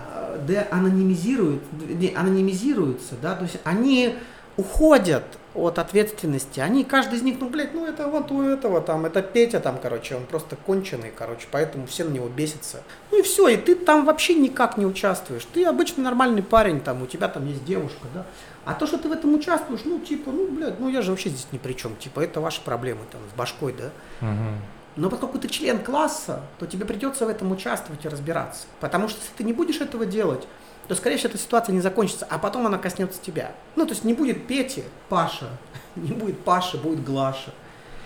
де, деанонимизируют, де, анонимизируются, да, то есть они уходят от ответственности. Они, каждый из них, ну, блядь, ну, это вот у этого там, это Петя там, короче, он просто конченый, короче, поэтому все на него бесятся. Ну и все, и ты там вообще никак не участвуешь. Ты обычный нормальный парень, там, у тебя там есть девушка, да. А то, что ты в этом участвуешь, ну, типа, ну, блядь, ну, я же вообще здесь ни при чем, типа, это ваши проблемы там с башкой, да. Угу. Но поскольку ты член класса, то тебе придется в этом участвовать и разбираться. Потому что если ты не будешь этого делать, то, скорее всего, эта ситуация не закончится, а потом она коснется тебя. Ну, то есть не будет Пети, Паша, <laughs> не будет Паши, будет Глаша.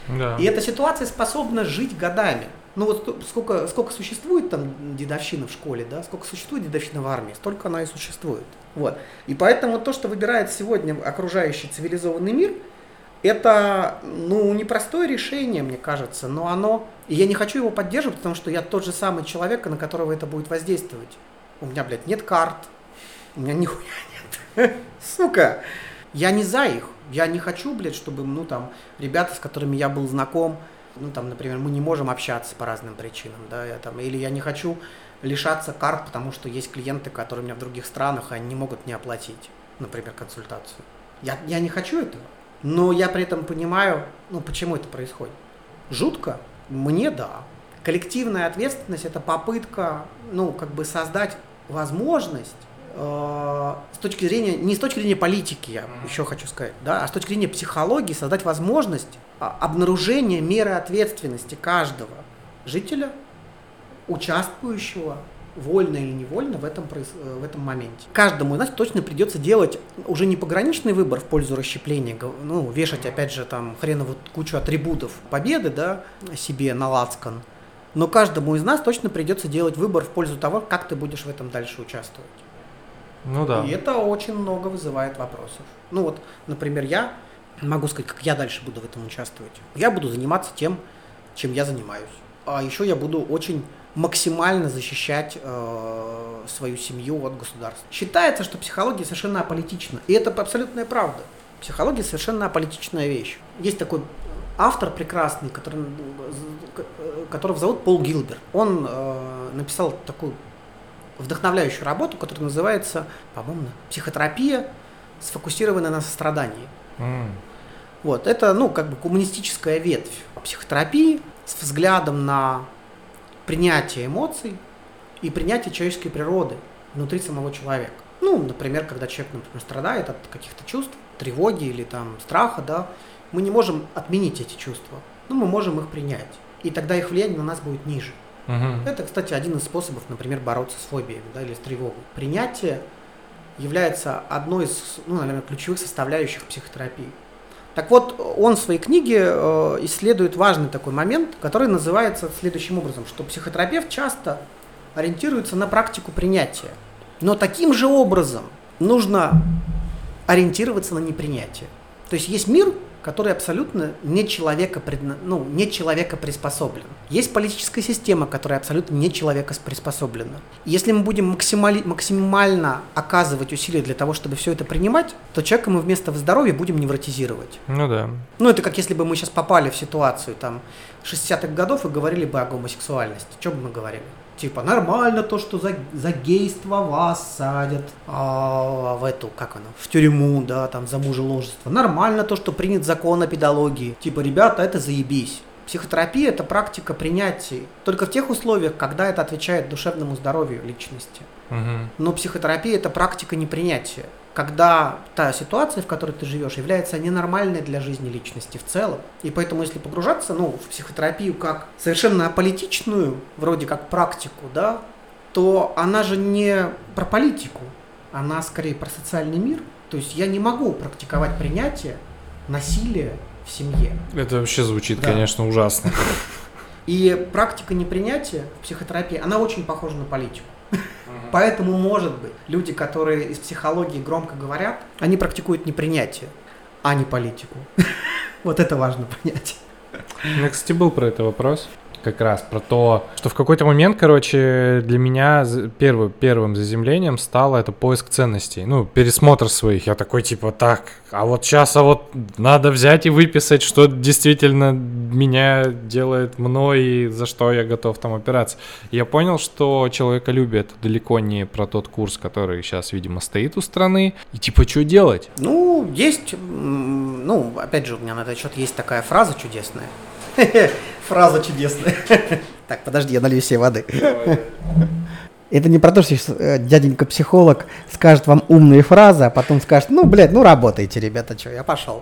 Да. И эта ситуация способна жить годами. Ну вот сколько, сколько существует там дедовщина в школе, да, сколько существует дедовщина в армии, столько она и существует. Вот. И поэтому то, что выбирает сегодня окружающий цивилизованный мир, это, ну, непростое решение, мне кажется, но оно... И я не хочу его поддерживать, потому что я тот же самый человек, на которого это будет воздействовать. У меня, блядь, нет карт. У меня нихуя нет. <laughs> Сука. Я не за их. Я не хочу, блядь, чтобы, ну, там, ребята, с которыми я был знаком, ну, там, например, мы не можем общаться по разным причинам, да, я там, или я не хочу лишаться карт, потому что есть клиенты, которые у меня в других странах, и они не могут не оплатить, например, консультацию. Я, я не хочу этого, но я при этом понимаю, ну, почему это происходит. Жутко? Мне да. Коллективная ответственность – это попытка, ну, как бы создать возможность э, с точки зрения, не с точки зрения политики, я еще хочу сказать, да, а с точки зрения психологии создать возможность а, обнаружения меры ответственности каждого жителя, участвующего вольно или невольно в этом, э, в этом моменте. Каждому из нас точно придется делать уже не пограничный выбор в пользу расщепления, ну, вешать, опять же, там, хреновую кучу атрибутов победы, да, себе на лацкан, но каждому из нас точно придется делать выбор в пользу того, как ты будешь в этом дальше участвовать. Ну да. И это очень много вызывает вопросов. Ну вот, например, я могу сказать, как я дальше буду в этом участвовать. Я буду заниматься тем, чем я занимаюсь. А еще я буду очень максимально защищать э, свою семью от государства. Считается, что психология совершенно аполитична. И это абсолютная правда. Психология совершенно аполитичная вещь. Есть такой автор прекрасный, который, которого зовут Пол Гилбер. Он э, написал такую вдохновляющую работу, которая называется, по-моему, «Психотерапия, сфокусированная на сострадании». Mm. Вот, это, ну, как бы коммунистическая ветвь психотерапии с взглядом на принятие эмоций и принятие человеческой природы внутри самого человека. Ну, например, когда человек, например, страдает от каких-то чувств, тревоги или там страха, да, мы не можем отменить эти чувства, но мы можем их принять. И тогда их влияние на нас будет ниже. Угу. Это, кстати, один из способов, например, бороться с фобиями да, или с тревогой. Принятие является одной из, ну, наверное, ключевых составляющих психотерапии. Так вот, он в своей книге э, исследует важный такой момент, который называется следующим образом, что психотерапевт часто ориентируется на практику принятия. Но таким же образом нужно ориентироваться на непринятие. То есть есть мир, который абсолютно не человека, предна... ну, не человека приспособлен. Есть политическая система, которая абсолютно не человека приспособлена. Если мы будем максимали... максимально оказывать усилия для того, чтобы все это принимать, то человека мы вместо здоровья будем невротизировать. Ну да. Ну это как если бы мы сейчас попали в ситуацию там 60-х годов и говорили бы о гомосексуальности. Что бы мы говорили? Типа нормально то, что за, за гейство вас садят а, в эту, как она, в тюрьму, да, там за мужеложество. Нормально то, что принят закон о педагогии. Типа, ребята, это заебись. Психотерапия – это практика принятия только в тех условиях, когда это отвечает душевному здоровью личности. Угу. Но психотерапия – это практика непринятия, когда та ситуация, в которой ты живешь, является ненормальной для жизни личности в целом. И поэтому, если погружаться ну, в психотерапию как совершенно аполитичную, вроде как практику, да, то она же не про политику, она скорее про социальный мир. То есть я не могу практиковать принятие насилия в семье. Это вообще звучит, Да. конечно, ужасно. И практика непринятия в психотерапии, она очень похожа на политику. Поэтому, может быть, люди, которые из психологии громко говорят, они практикуют непринятие, а не политику. <laughs> Вот это важно понять. У меня, кстати, был про это вопрос. Как раз про то, что в какой-то момент, короче, для меня первый, первым заземлением стало это поиск ценностей. Ну, пересмотр своих. Я такой, типа, так, а вот сейчас, а вот надо взять и выписать, что действительно меня делает мной и за что я готов там опираться. Я понял, что человеколюбие это далеко не про тот курс, который сейчас, видимо, стоит у страны. И типа, что делать? Ну, есть, ну, опять же, у меня на этот счет есть такая фраза чудесная. <laughs> Фраза чудесная. <laughs> Так, подожди, я налью себе воды. <laughs> Это не про то, что э, дяденька-психолог скажет вам умные фразы, а потом скажет, ну, блядь, ну, работайте, ребята, что, я пошел.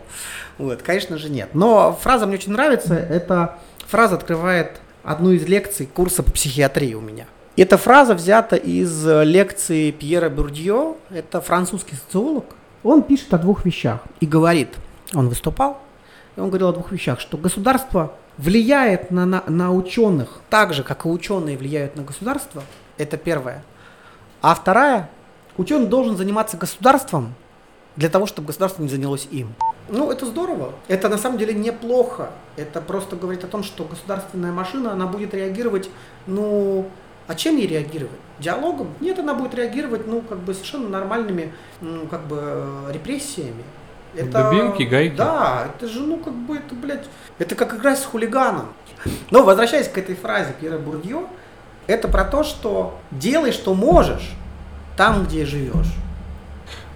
Вот, конечно же, нет. Но фраза мне очень нравится. Эта фраза открывает одну из лекций курса по психиатрии у меня. Эта фраза взята из э, лекции Пьера Бурдье. Это французский социолог. Он пишет о двух вещах и говорит, он выступал, и он говорил о двух вещах, что государство влияет на, на, на ученых так же, как и ученые влияют на государство. Это первое. А вторая, ученый должен заниматься государством для того, чтобы государство не занялось им. Ну, это здорово. Это на самом деле неплохо. Это просто говорит о том, что государственная машина, она будет реагировать, ну, а чем ей реагировать? Диалогом? Нет, она будет реагировать, ну, как бы совершенно нормальными, ну, как бы, э, репрессиями. Дубинки, гайки. Да, это же, ну, как бы, это, блядь, это как играть с хулиганом. Но, возвращаясь к этой фразе Пьера Бурдье, это про то, что делай, что можешь, там, где живешь.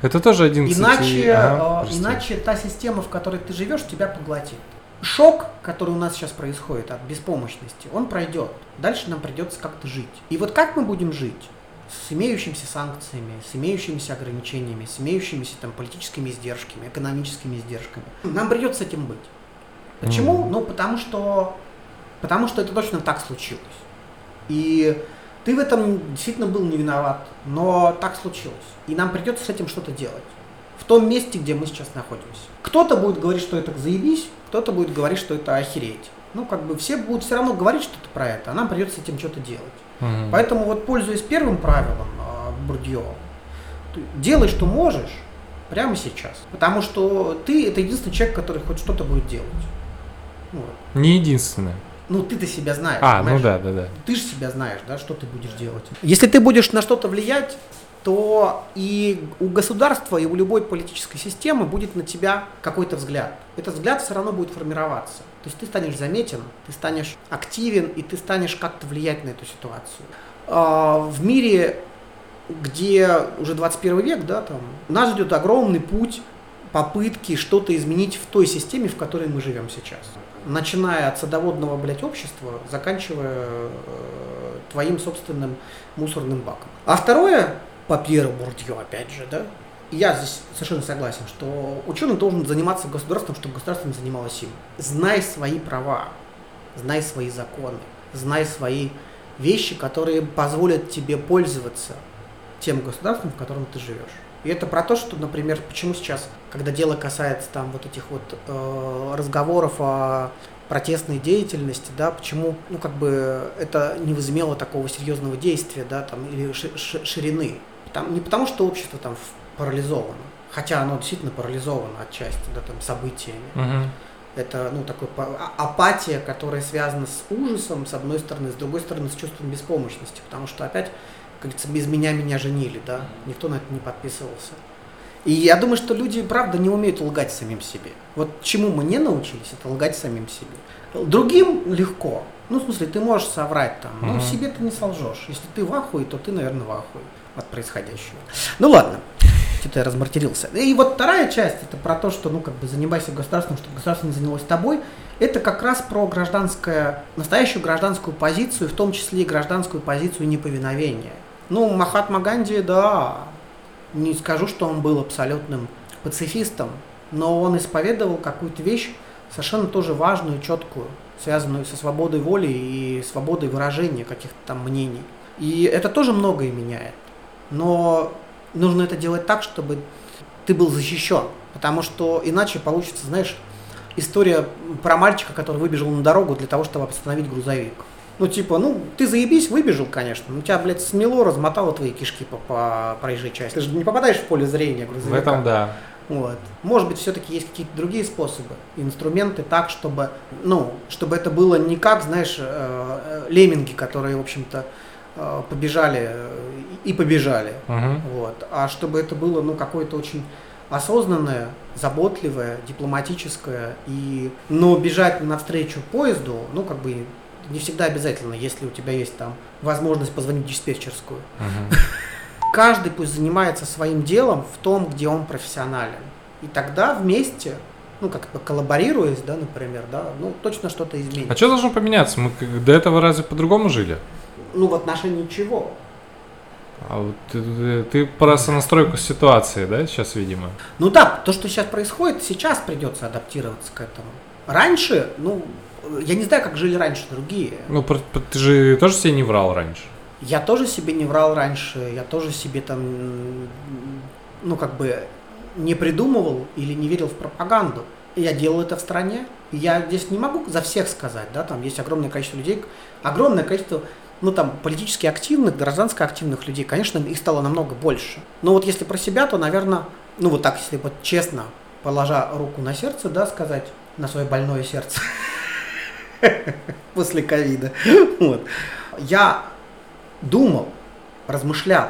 Это тоже один, кстати, Иначе, ага, э, иначе та система, в которой ты живешь, тебя поглотит. Шок, который у нас сейчас происходит от беспомощности, он пройдет. Дальше нам придется как-то жить. И вот как мы будем жить? С имеющимися санкциями, с имеющимися ограничениями, с имеющимися там политическими издержками, экономическими издержками. Нам придется с этим быть. Почему? Мгм. Ну, потому что, потому что это точно так случилось. И ты в этом действительно был не виноват, но так случилось. И нам придется с этим что-то делать. В том месте, где мы сейчас находимся. Кто-то будет говорить, что это заебись, кто-то будет говорить, что это охереть. Ну, как бы все будут все равно говорить что-то про это, а нам придется этим что-то делать. Мгм. Поэтому вот пользуясь первым правилом а, Бурдье, делай, что можешь, прямо сейчас. Потому что ты это единственный человек, который хоть что-то будет делать. Вот. Не единственное. Ну, ты-то себя знаешь. А, ну понимаешь? да, да, да. Ты же себя знаешь, да, что ты будешь делать. Если ты будешь на что-то влиять, то и у государства, и у любой политической системы будет на тебя какой-то взгляд. Этот взгляд все равно будет формироваться. То есть ты станешь заметен, ты станешь активен, и ты станешь как-то влиять на эту ситуацию. А, В мире, где уже 21 век, да, там, нас ждет огромный путь попытки что-то изменить в той системе, в которой мы живем сейчас. Начиная от садоводного, блядь, общества, заканчивая э, твоим собственным мусорным баком. А второе, по Пьеру Бурдье, опять же, да, я здесь совершенно согласен, что ученый должен заниматься государством, чтобы государство не занималось им. Знай свои права, знай свои законы, знай свои вещи, которые позволят тебе пользоваться тем государством, в котором ты живешь. И это про то, что, например, почему сейчас, когда дело касается там вот этих вот э, разговоров о протестной деятельности, да, почему, ну, как бы это не возымело такого серьезного действия, да, там, или ши- ши- ширины. Там, не потому, что общество там парализовано, хотя оно действительно парализовано отчасти, да, там, событиями. Мгм. Это, ну, такой а- апатия, которая связана с ужасом, с одной стороны, с другой стороны, с чувством беспомощности, потому что опять, как говорится, без меня меня женили, да, никто на это не подписывался. И я думаю, что люди, правда, не умеют лгать самим себе. Вот чему мы не научились, это лгать самим себе. Другим легко. Ну, в смысле, ты можешь соврать там, но себе ты не солжешь. Если ты в ахуе, то ты, наверное, в ахуе от происходящего. Ну ладно, что-то я размартерился. И вот вторая часть, это про то, что, ну, как бы занимайся государством, чтобы государство не занялось тобой. Это как раз про гражданское, настоящую гражданскую позицию, в том числе и гражданскую позицию неповиновения. Ну, Махатма Ганди, да, не скажу, что он был абсолютным пацифистом, но он исповедовал какую-то вещь совершенно тоже важную, четкую, связанную со свободой воли и свободой выражения каких-то там мнений. И это тоже многое меняет. Но нужно это делать так, чтобы ты был защищен. Потому что иначе получится, знаешь, история про мальчика, который выбежал на дорогу для того, чтобы остановить грузовик. Ну, типа, ну, ты заебись, выбежал, конечно, но тебя, блядь, смело, размотало твои кишки по, по проезжей части. Ты же не попадаешь в поле зрения В грузовика. этом да. Вот. Может быть, все-таки есть какие-то другие способы, инструменты так, чтобы, ну, чтобы это было не как, знаешь, э, э, лемминги, которые, в общем-то, э, побежали э, и побежали, Мгм. вот, а чтобы это было, ну, какое-то очень осознанное, заботливое, дипломатическое, и, но бежать навстречу поезду, ну, как бы не всегда обязательно, если у тебя есть там возможность позвонить в диспетчерскую. Мгм. <laughs> Каждый пусть занимается своим делом в том, где он профессионален. И тогда вместе, ну, как бы коллаборируясь, да, например, да, ну, точно что-то А изменится. что должно поменяться? Мы до этого разве по-другому жили? Ну, в отношении чего? А вот ты, ты- про сонастройку ситуации, да, сейчас, видимо? Ну да, то, что сейчас происходит, сейчас придется адаптироваться к этому. Раньше, ну, я не знаю, как жили раньше другие. Ну, ты же тоже себе не врал раньше. Я тоже себе не врал раньше, я тоже себе там, ну, как бы не придумывал или не верил в пропаганду. Я делал это в стране. Я здесь не могу за всех сказать, да, там есть огромное количество людей, огромное количество, ну, там, политически активных, гражданско активных людей, конечно, их стало намного больше. Но вот если про себя, то, наверное, ну, вот так, если вот честно, положа руку на сердце, да, сказать, на свое больное сердце <laughs> после ковида, вот, я думал, размышлял,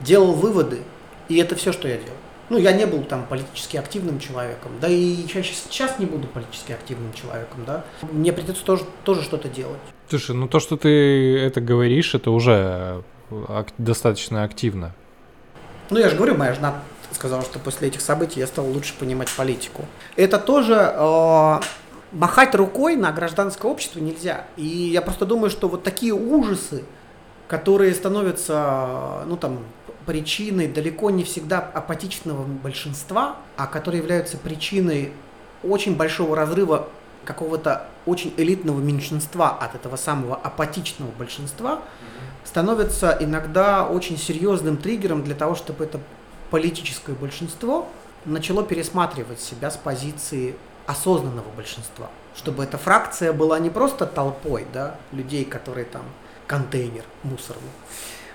делал выводы, и это все, что я делал. Ну, я не был там политически активным человеком, да и чаще сейчас не буду политически активным человеком, да. Мне придется тоже, тоже что-то делать. Слушай, ну то, что ты это говоришь, это уже ак- достаточно активно. Ну, я же говорю, моя жена сказала, что после этих событий я стал лучше понимать политику. Это тоже э, махать рукой на гражданское общество нельзя. И я просто думаю, что вот такие ужасы, которые становятся, ну там, причиной далеко не всегда апатичного большинства, а которые являются причиной очень большого разрыва какого-то очень элитного меньшинства от этого самого апатичного большинства, становится иногда очень серьезным триггером для того, чтобы это политическое большинство начало пересматривать себя с позиции осознанного большинства. Чтобы эта фракция была не просто толпой да, людей, которые там контейнер мусорный,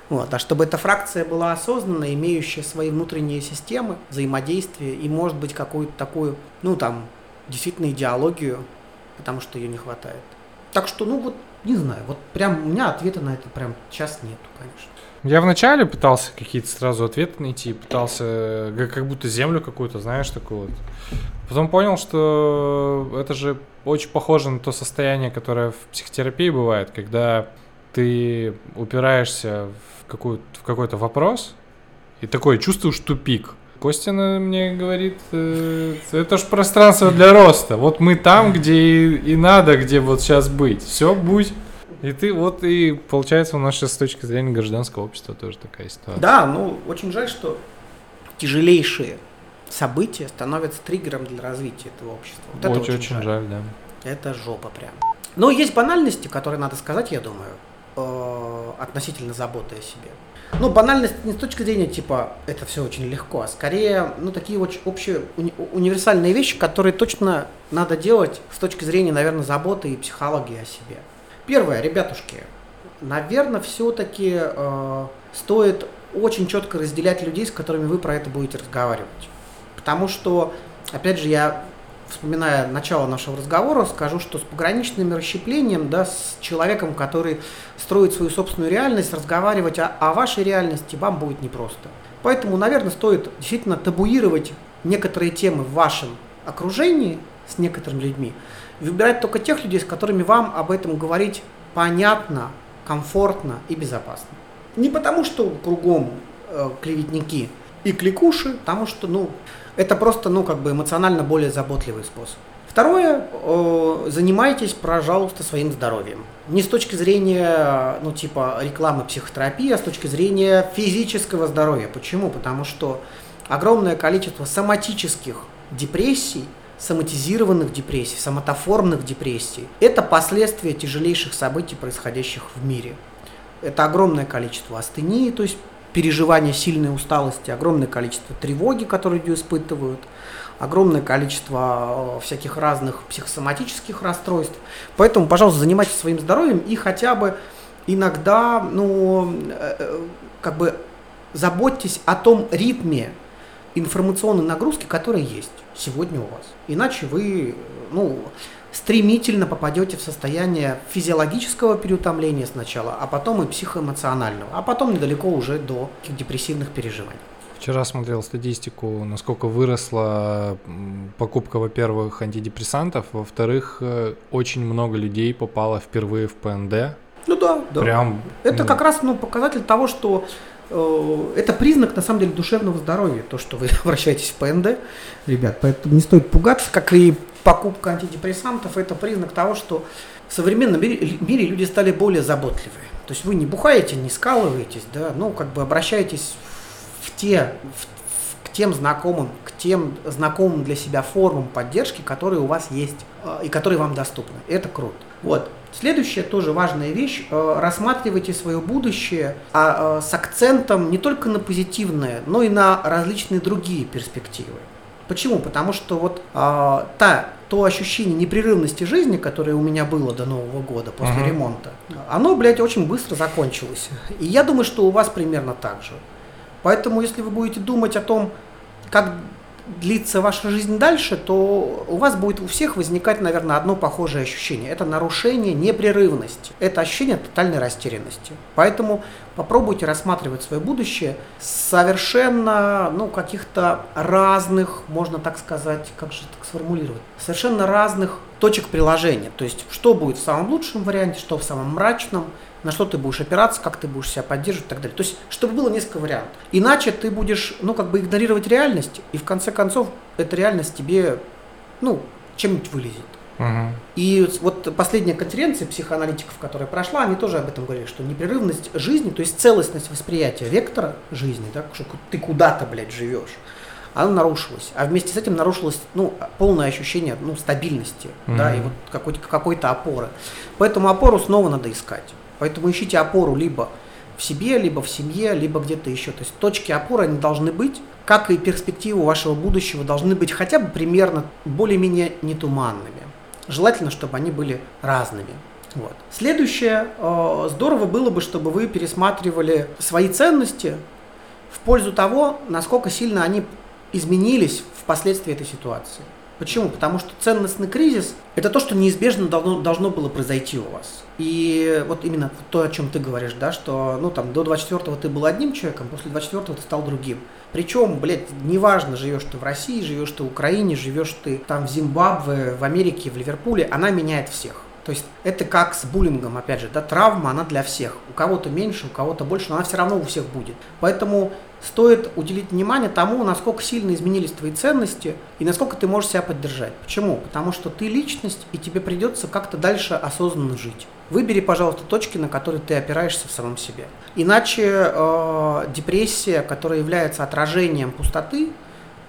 вот, а чтобы эта фракция была осознанная, имеющая свои внутренние системы взаимодействия и, может быть, какую-то такую, ну, там, действительно идеологию, потому что ее не хватает. Так что, ну, вот, не знаю, вот прям у меня ответа на это прям сейчас нету, конечно. Я вначале пытался какие-то сразу ответы найти, пытался как будто землю какую-то, знаешь, такую вот. Потом понял, что это же очень похоже на то состояние, которое в психотерапии бывает, когда ты упираешься в, какую в какой-то вопрос и такой чувствуешь тупик. Костина мне говорит, э, это же пространство для роста. Вот мы там, где и, и надо, где вот сейчас быть. Все, будь. И ты вот и получается у нас сейчас с точки зрения гражданского общества тоже такая ситуация. Да, ну, очень жаль, что тяжелейшие события становятся триггером для развития этого общества. Вот это очень, очень жаль, да. Это жопа прям. Но есть банальности, которые надо сказать, я думаю, э, относительно заботы о себе. Ну, банальность не с точки зрения, типа, это все очень легко, а скорее, ну, такие очень общие, уни- универсальные вещи, которые точно надо делать с точки зрения, наверное, заботы и психологии о себе. Первое, ребятушки, наверное, все-таки стоит очень четко разделять людей, с которыми вы про это будете разговаривать. Потому что, опять же, я вспоминая начало нашего разговора, скажу, что с пограничным расщеплением, да, с человеком, который строит свою собственную реальность, разговаривать о, о вашей реальности вам будет непросто. Поэтому, наверное, стоит действительно табуировать некоторые темы в вашем окружении с некоторыми людьми, выбирать только тех людей, с которыми вам об этом говорить понятно, комфортно и безопасно. Не потому, что кругом э, клеветники и кликуши, потому что, ну, это просто, ну, как бы эмоционально более заботливый способ. Второе, занимайтесь, пожалуйста, своим здоровьем. Не с точки зрения, ну, типа рекламы психотерапии, а с точки зрения физического здоровья. Почему? Потому что огромное количество соматических депрессий, соматизированных депрессий, соматоформных депрессий – это последствия тяжелейших событий, происходящих в мире. Это огромное количество астении, то есть переживания сильной усталости, огромное количество тревоги, которые люди испытывают, огромное количество э, всяких разных психосоматических расстройств. Поэтому, пожалуйста, занимайтесь своим здоровьем и хотя бы иногда, ну, э, э, как бы заботьтесь о том ритме информационной нагрузки, которая есть сегодня у вас. Иначе вы, ну, стремительно попадете в состояние физиологического переутомления сначала, а потом и психоэмоционального, а потом недалеко уже до депрессивных переживаний. Вчера смотрел статистику, насколько выросла покупка, во-первых, антидепрессантов, во-вторых, э, очень много людей попало впервые в ПНД. Ну да, да. Прям. Это ну... как раз ну, показатель того, что это признак, на самом деле, душевного здоровья, то, что вы <laughs> обращаетесь в ПНД, ребят, поэтому не стоит пугаться, как и покупка антидепрессантов, это признак того, что в современном мире, люди стали более заботливые. То есть вы не бухаете, не скалываетесь, да, ну, как бы обращаетесь в те, в, к тем знакомым, к тем знакомым для себя формам поддержки, которые у вас есть э, и которые вам доступны. Это круто. Вот. Следующая тоже важная вещь. Э, рассматривайте свое будущее а, э, с акцентом не только на позитивное, но и на различные другие перспективы. Почему? Потому что вот а, та, то ощущение непрерывности жизни, которое у меня было до Нового года после uh-huh. ремонта, оно, блядь, очень быстро закончилось. И я думаю, что у вас примерно так же. Поэтому, если вы будете думать о том, как длится ваша жизнь дальше, то у вас будет у всех возникать, наверное, одно похожее ощущение. Это нарушение непрерывности. Это ощущение тотальной растерянности. Поэтому попробуйте рассматривать свое будущее совершенно, ну, каких-то разных, можно так сказать, как же так сформулировать, совершенно разных точек приложения. То есть, что будет в самом лучшем варианте, что в самом мрачном, на что ты будешь опираться, как ты будешь себя поддерживать и так далее. То есть, чтобы было несколько вариантов. Иначе ты будешь, ну, как бы игнорировать реальность, и в конце концов эта реальность тебе, ну, чем-нибудь вылезет. Угу. И вот последняя конференция психоаналитиков, которая прошла, они тоже об этом говорили, что непрерывность жизни, то есть целостность восприятия вектора жизни, да, что ты куда-то, блядь, живешь, она нарушилась. А вместе с этим нарушилось ну, полное ощущение ну, стабильности, mm да, и вот какой-то, какой-то опоры. Поэтому опору снова надо искать. Поэтому ищите опору либо в себе, либо в семье, либо где-то еще. То есть точки опоры они должны быть, как и перспективы вашего будущего должны быть хотя бы примерно более-менее нетуманными. Желательно, чтобы они были разными. Вот. Следующее, э, здорово было бы, чтобы вы пересматривали свои ценности в пользу того, насколько сильно они изменились впоследствии этой ситуации. Почему? Потому что ценностный кризис – это то, что неизбежно должно, должно было произойти у вас. И вот именно то, о чем ты говоришь, да, что ну, там, до 24-го ты был одним человеком, после 24-го ты стал другим. Причем, блядь, неважно, живешь ты в России, живешь ты в Украине, живешь ты там в Зимбабве, в Америке, в Ливерпуле, она меняет всех. То есть это как с буллингом, опять же, да, травма, она для всех. У кого-то меньше, у кого-то больше, но она все равно у всех будет. Поэтому стоит уделить внимание тому, насколько сильно изменились твои ценности и насколько ты можешь себя поддержать. Почему? Потому что ты личность, и тебе придется как-то дальше осознанно жить. Выбери, пожалуйста, точки, на которые ты опираешься в самом себе. Иначе э, депрессия, которая является отражением пустоты,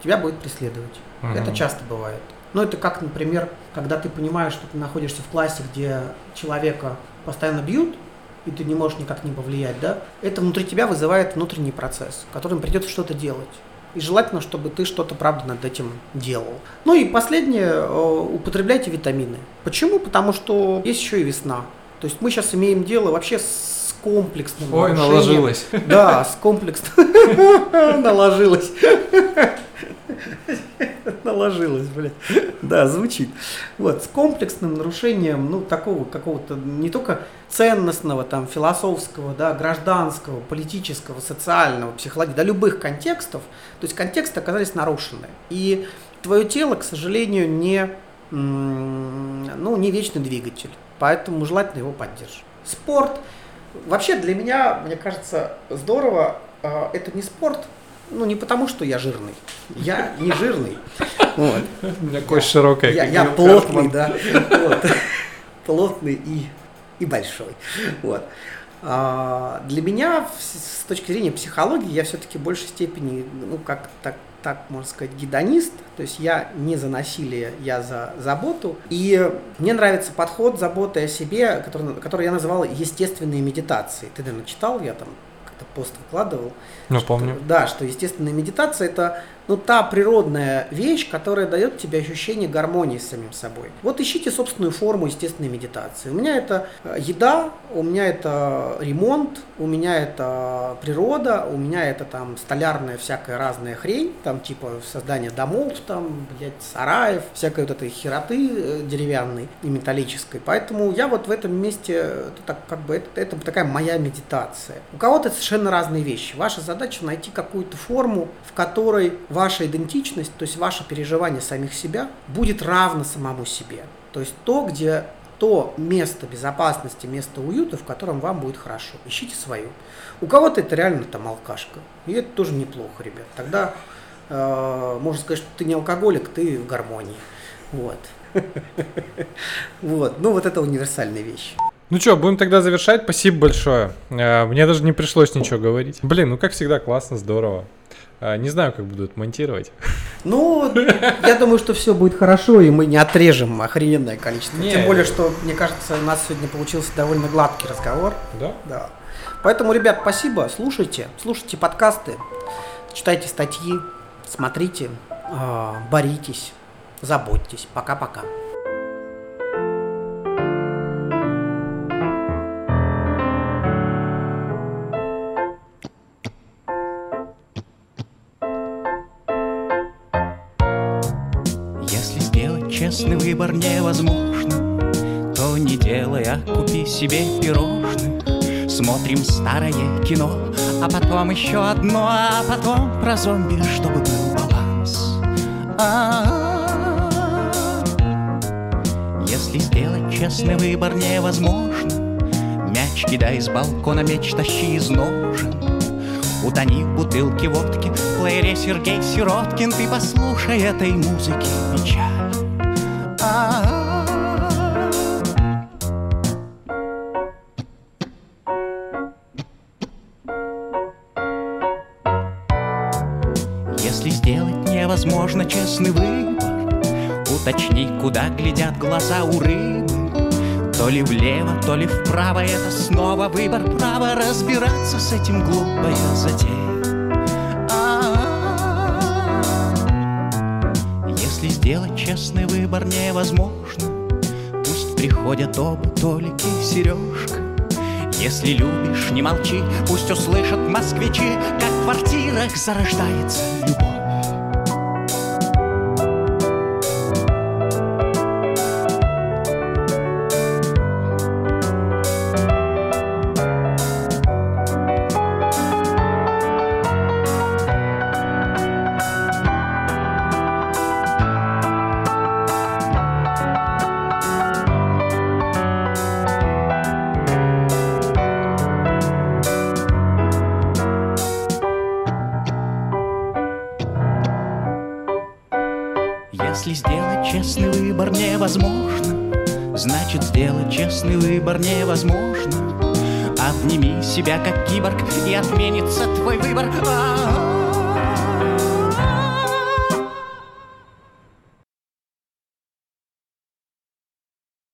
тебя будет преследовать. uh Это часто бывает. Но это как, например, когда ты понимаешь, что ты находишься в классе, где человека постоянно бьют, и ты не можешь никак не повлиять, да, это внутри тебя вызывает внутренний процесс, которым придется что-то делать. И желательно, чтобы ты что-то, правда, над этим делал. Ну и последнее, э, употребляйте витамины. Почему? Потому что есть еще и весна. То есть мы сейчас имеем дело вообще с комплексным Ой, наложилось. Да, с комплексным. <laughs> Наложилось. <laughs> Наложилось, блядь. Да, звучит. Вот, с комплексным нарушением, ну, такого какого-то не только ценностного, там, философского, да, гражданского, политического, социального, психологического, да, любых контекстов, то есть контексты оказались нарушены. И твое тело, к сожалению, не, ну, не вечный двигатель, поэтому желательно его поддерживать. Спорт, вообще для меня, мне кажется, здорово, а, это не спорт, ну, не потому, что я жирный. Я не жирный. Вот. У меня кость широкая. Я, я плотный, да. Вот. <laughs> Плотный и, и большой. Вот. А, для меня, с точки зрения психологии, я все-таки в большей степени, ну, как так, так можно сказать, гедонист, то есть я не за насилие, я за заботу. И мне нравится подход заботы о себе, который, который я называл естественные медитации. Ты, наверное, читал, я там пост выкладывал. Ну, что, помню. Да, что естественная медитация это ну, та природная вещь, которая дает тебе ощущение гармонии с самим собой. Вот ищите собственную форму естественной медитации. У меня это э, еда, у меня это ремонт, у меня это природа, у меня это там столярная всякая разная хрень, там типа создание домов, там, блядь, сараев, всякой вот этой хероты э, деревянной и металлической. Поэтому я вот в этом месте, это, так, как бы, это, это такая моя медитация. У кого-то совершенно разные вещи. Ваша задача найти какую-то форму, в которой ваша идентичность, то есть ваше переживание самих себя, будет равно самому себе. То есть то, где то место безопасности, место уюта, в котором вам будет хорошо. Ищите свою. У кого-то это реально там алкашка. И это тоже неплохо, ребят. Тогда э, можно сказать, что ты не алкоголик, ты в гармонии. Вот. <laughs> Вот. Ну, вот это универсальная вещь. Ну что, будем тогда завершать. Спасибо большое. Э, мне даже не пришлось ничего говорить. Блин, ну как всегда, классно, здорово. А, не знаю, как будут монтировать. Ну, я думаю, что все будет хорошо, и мы не отрежем охрененное количество. Не, Тем более, что, мне кажется, у нас сегодня получился довольно гладкий разговор. Да? Да. Поэтому, ребят, спасибо. Слушайте, слушайте подкасты, читайте статьи, смотрите, боритесь, заботьтесь. Пока-пока. Честный выбор невозможно, То не делай, а купи себе пирожных. Смотрим старое кино, а потом еще одно, а потом про зомби, чтобы был баланс. А-а-а. Если сделать честный выбор невозможно, Мяч кидай с балкона, меч тащи из ножен. Утони в бутылке водки, в плеере Сергей Сироткин, Ты послушай этой музыки печаль. Если сделать невозможно честный выбор, Уточни, куда глядят глаза у рыбы. То ли влево, то ли вправо, это снова выбор права разбираться с этим глупая затея. Сделать честный выбор невозможно Пусть приходят оба Толик и Сережка. Если любишь, не молчи Пусть услышат москвичи Как в квартирах зарождается любовь киборг И отменится твой выбор.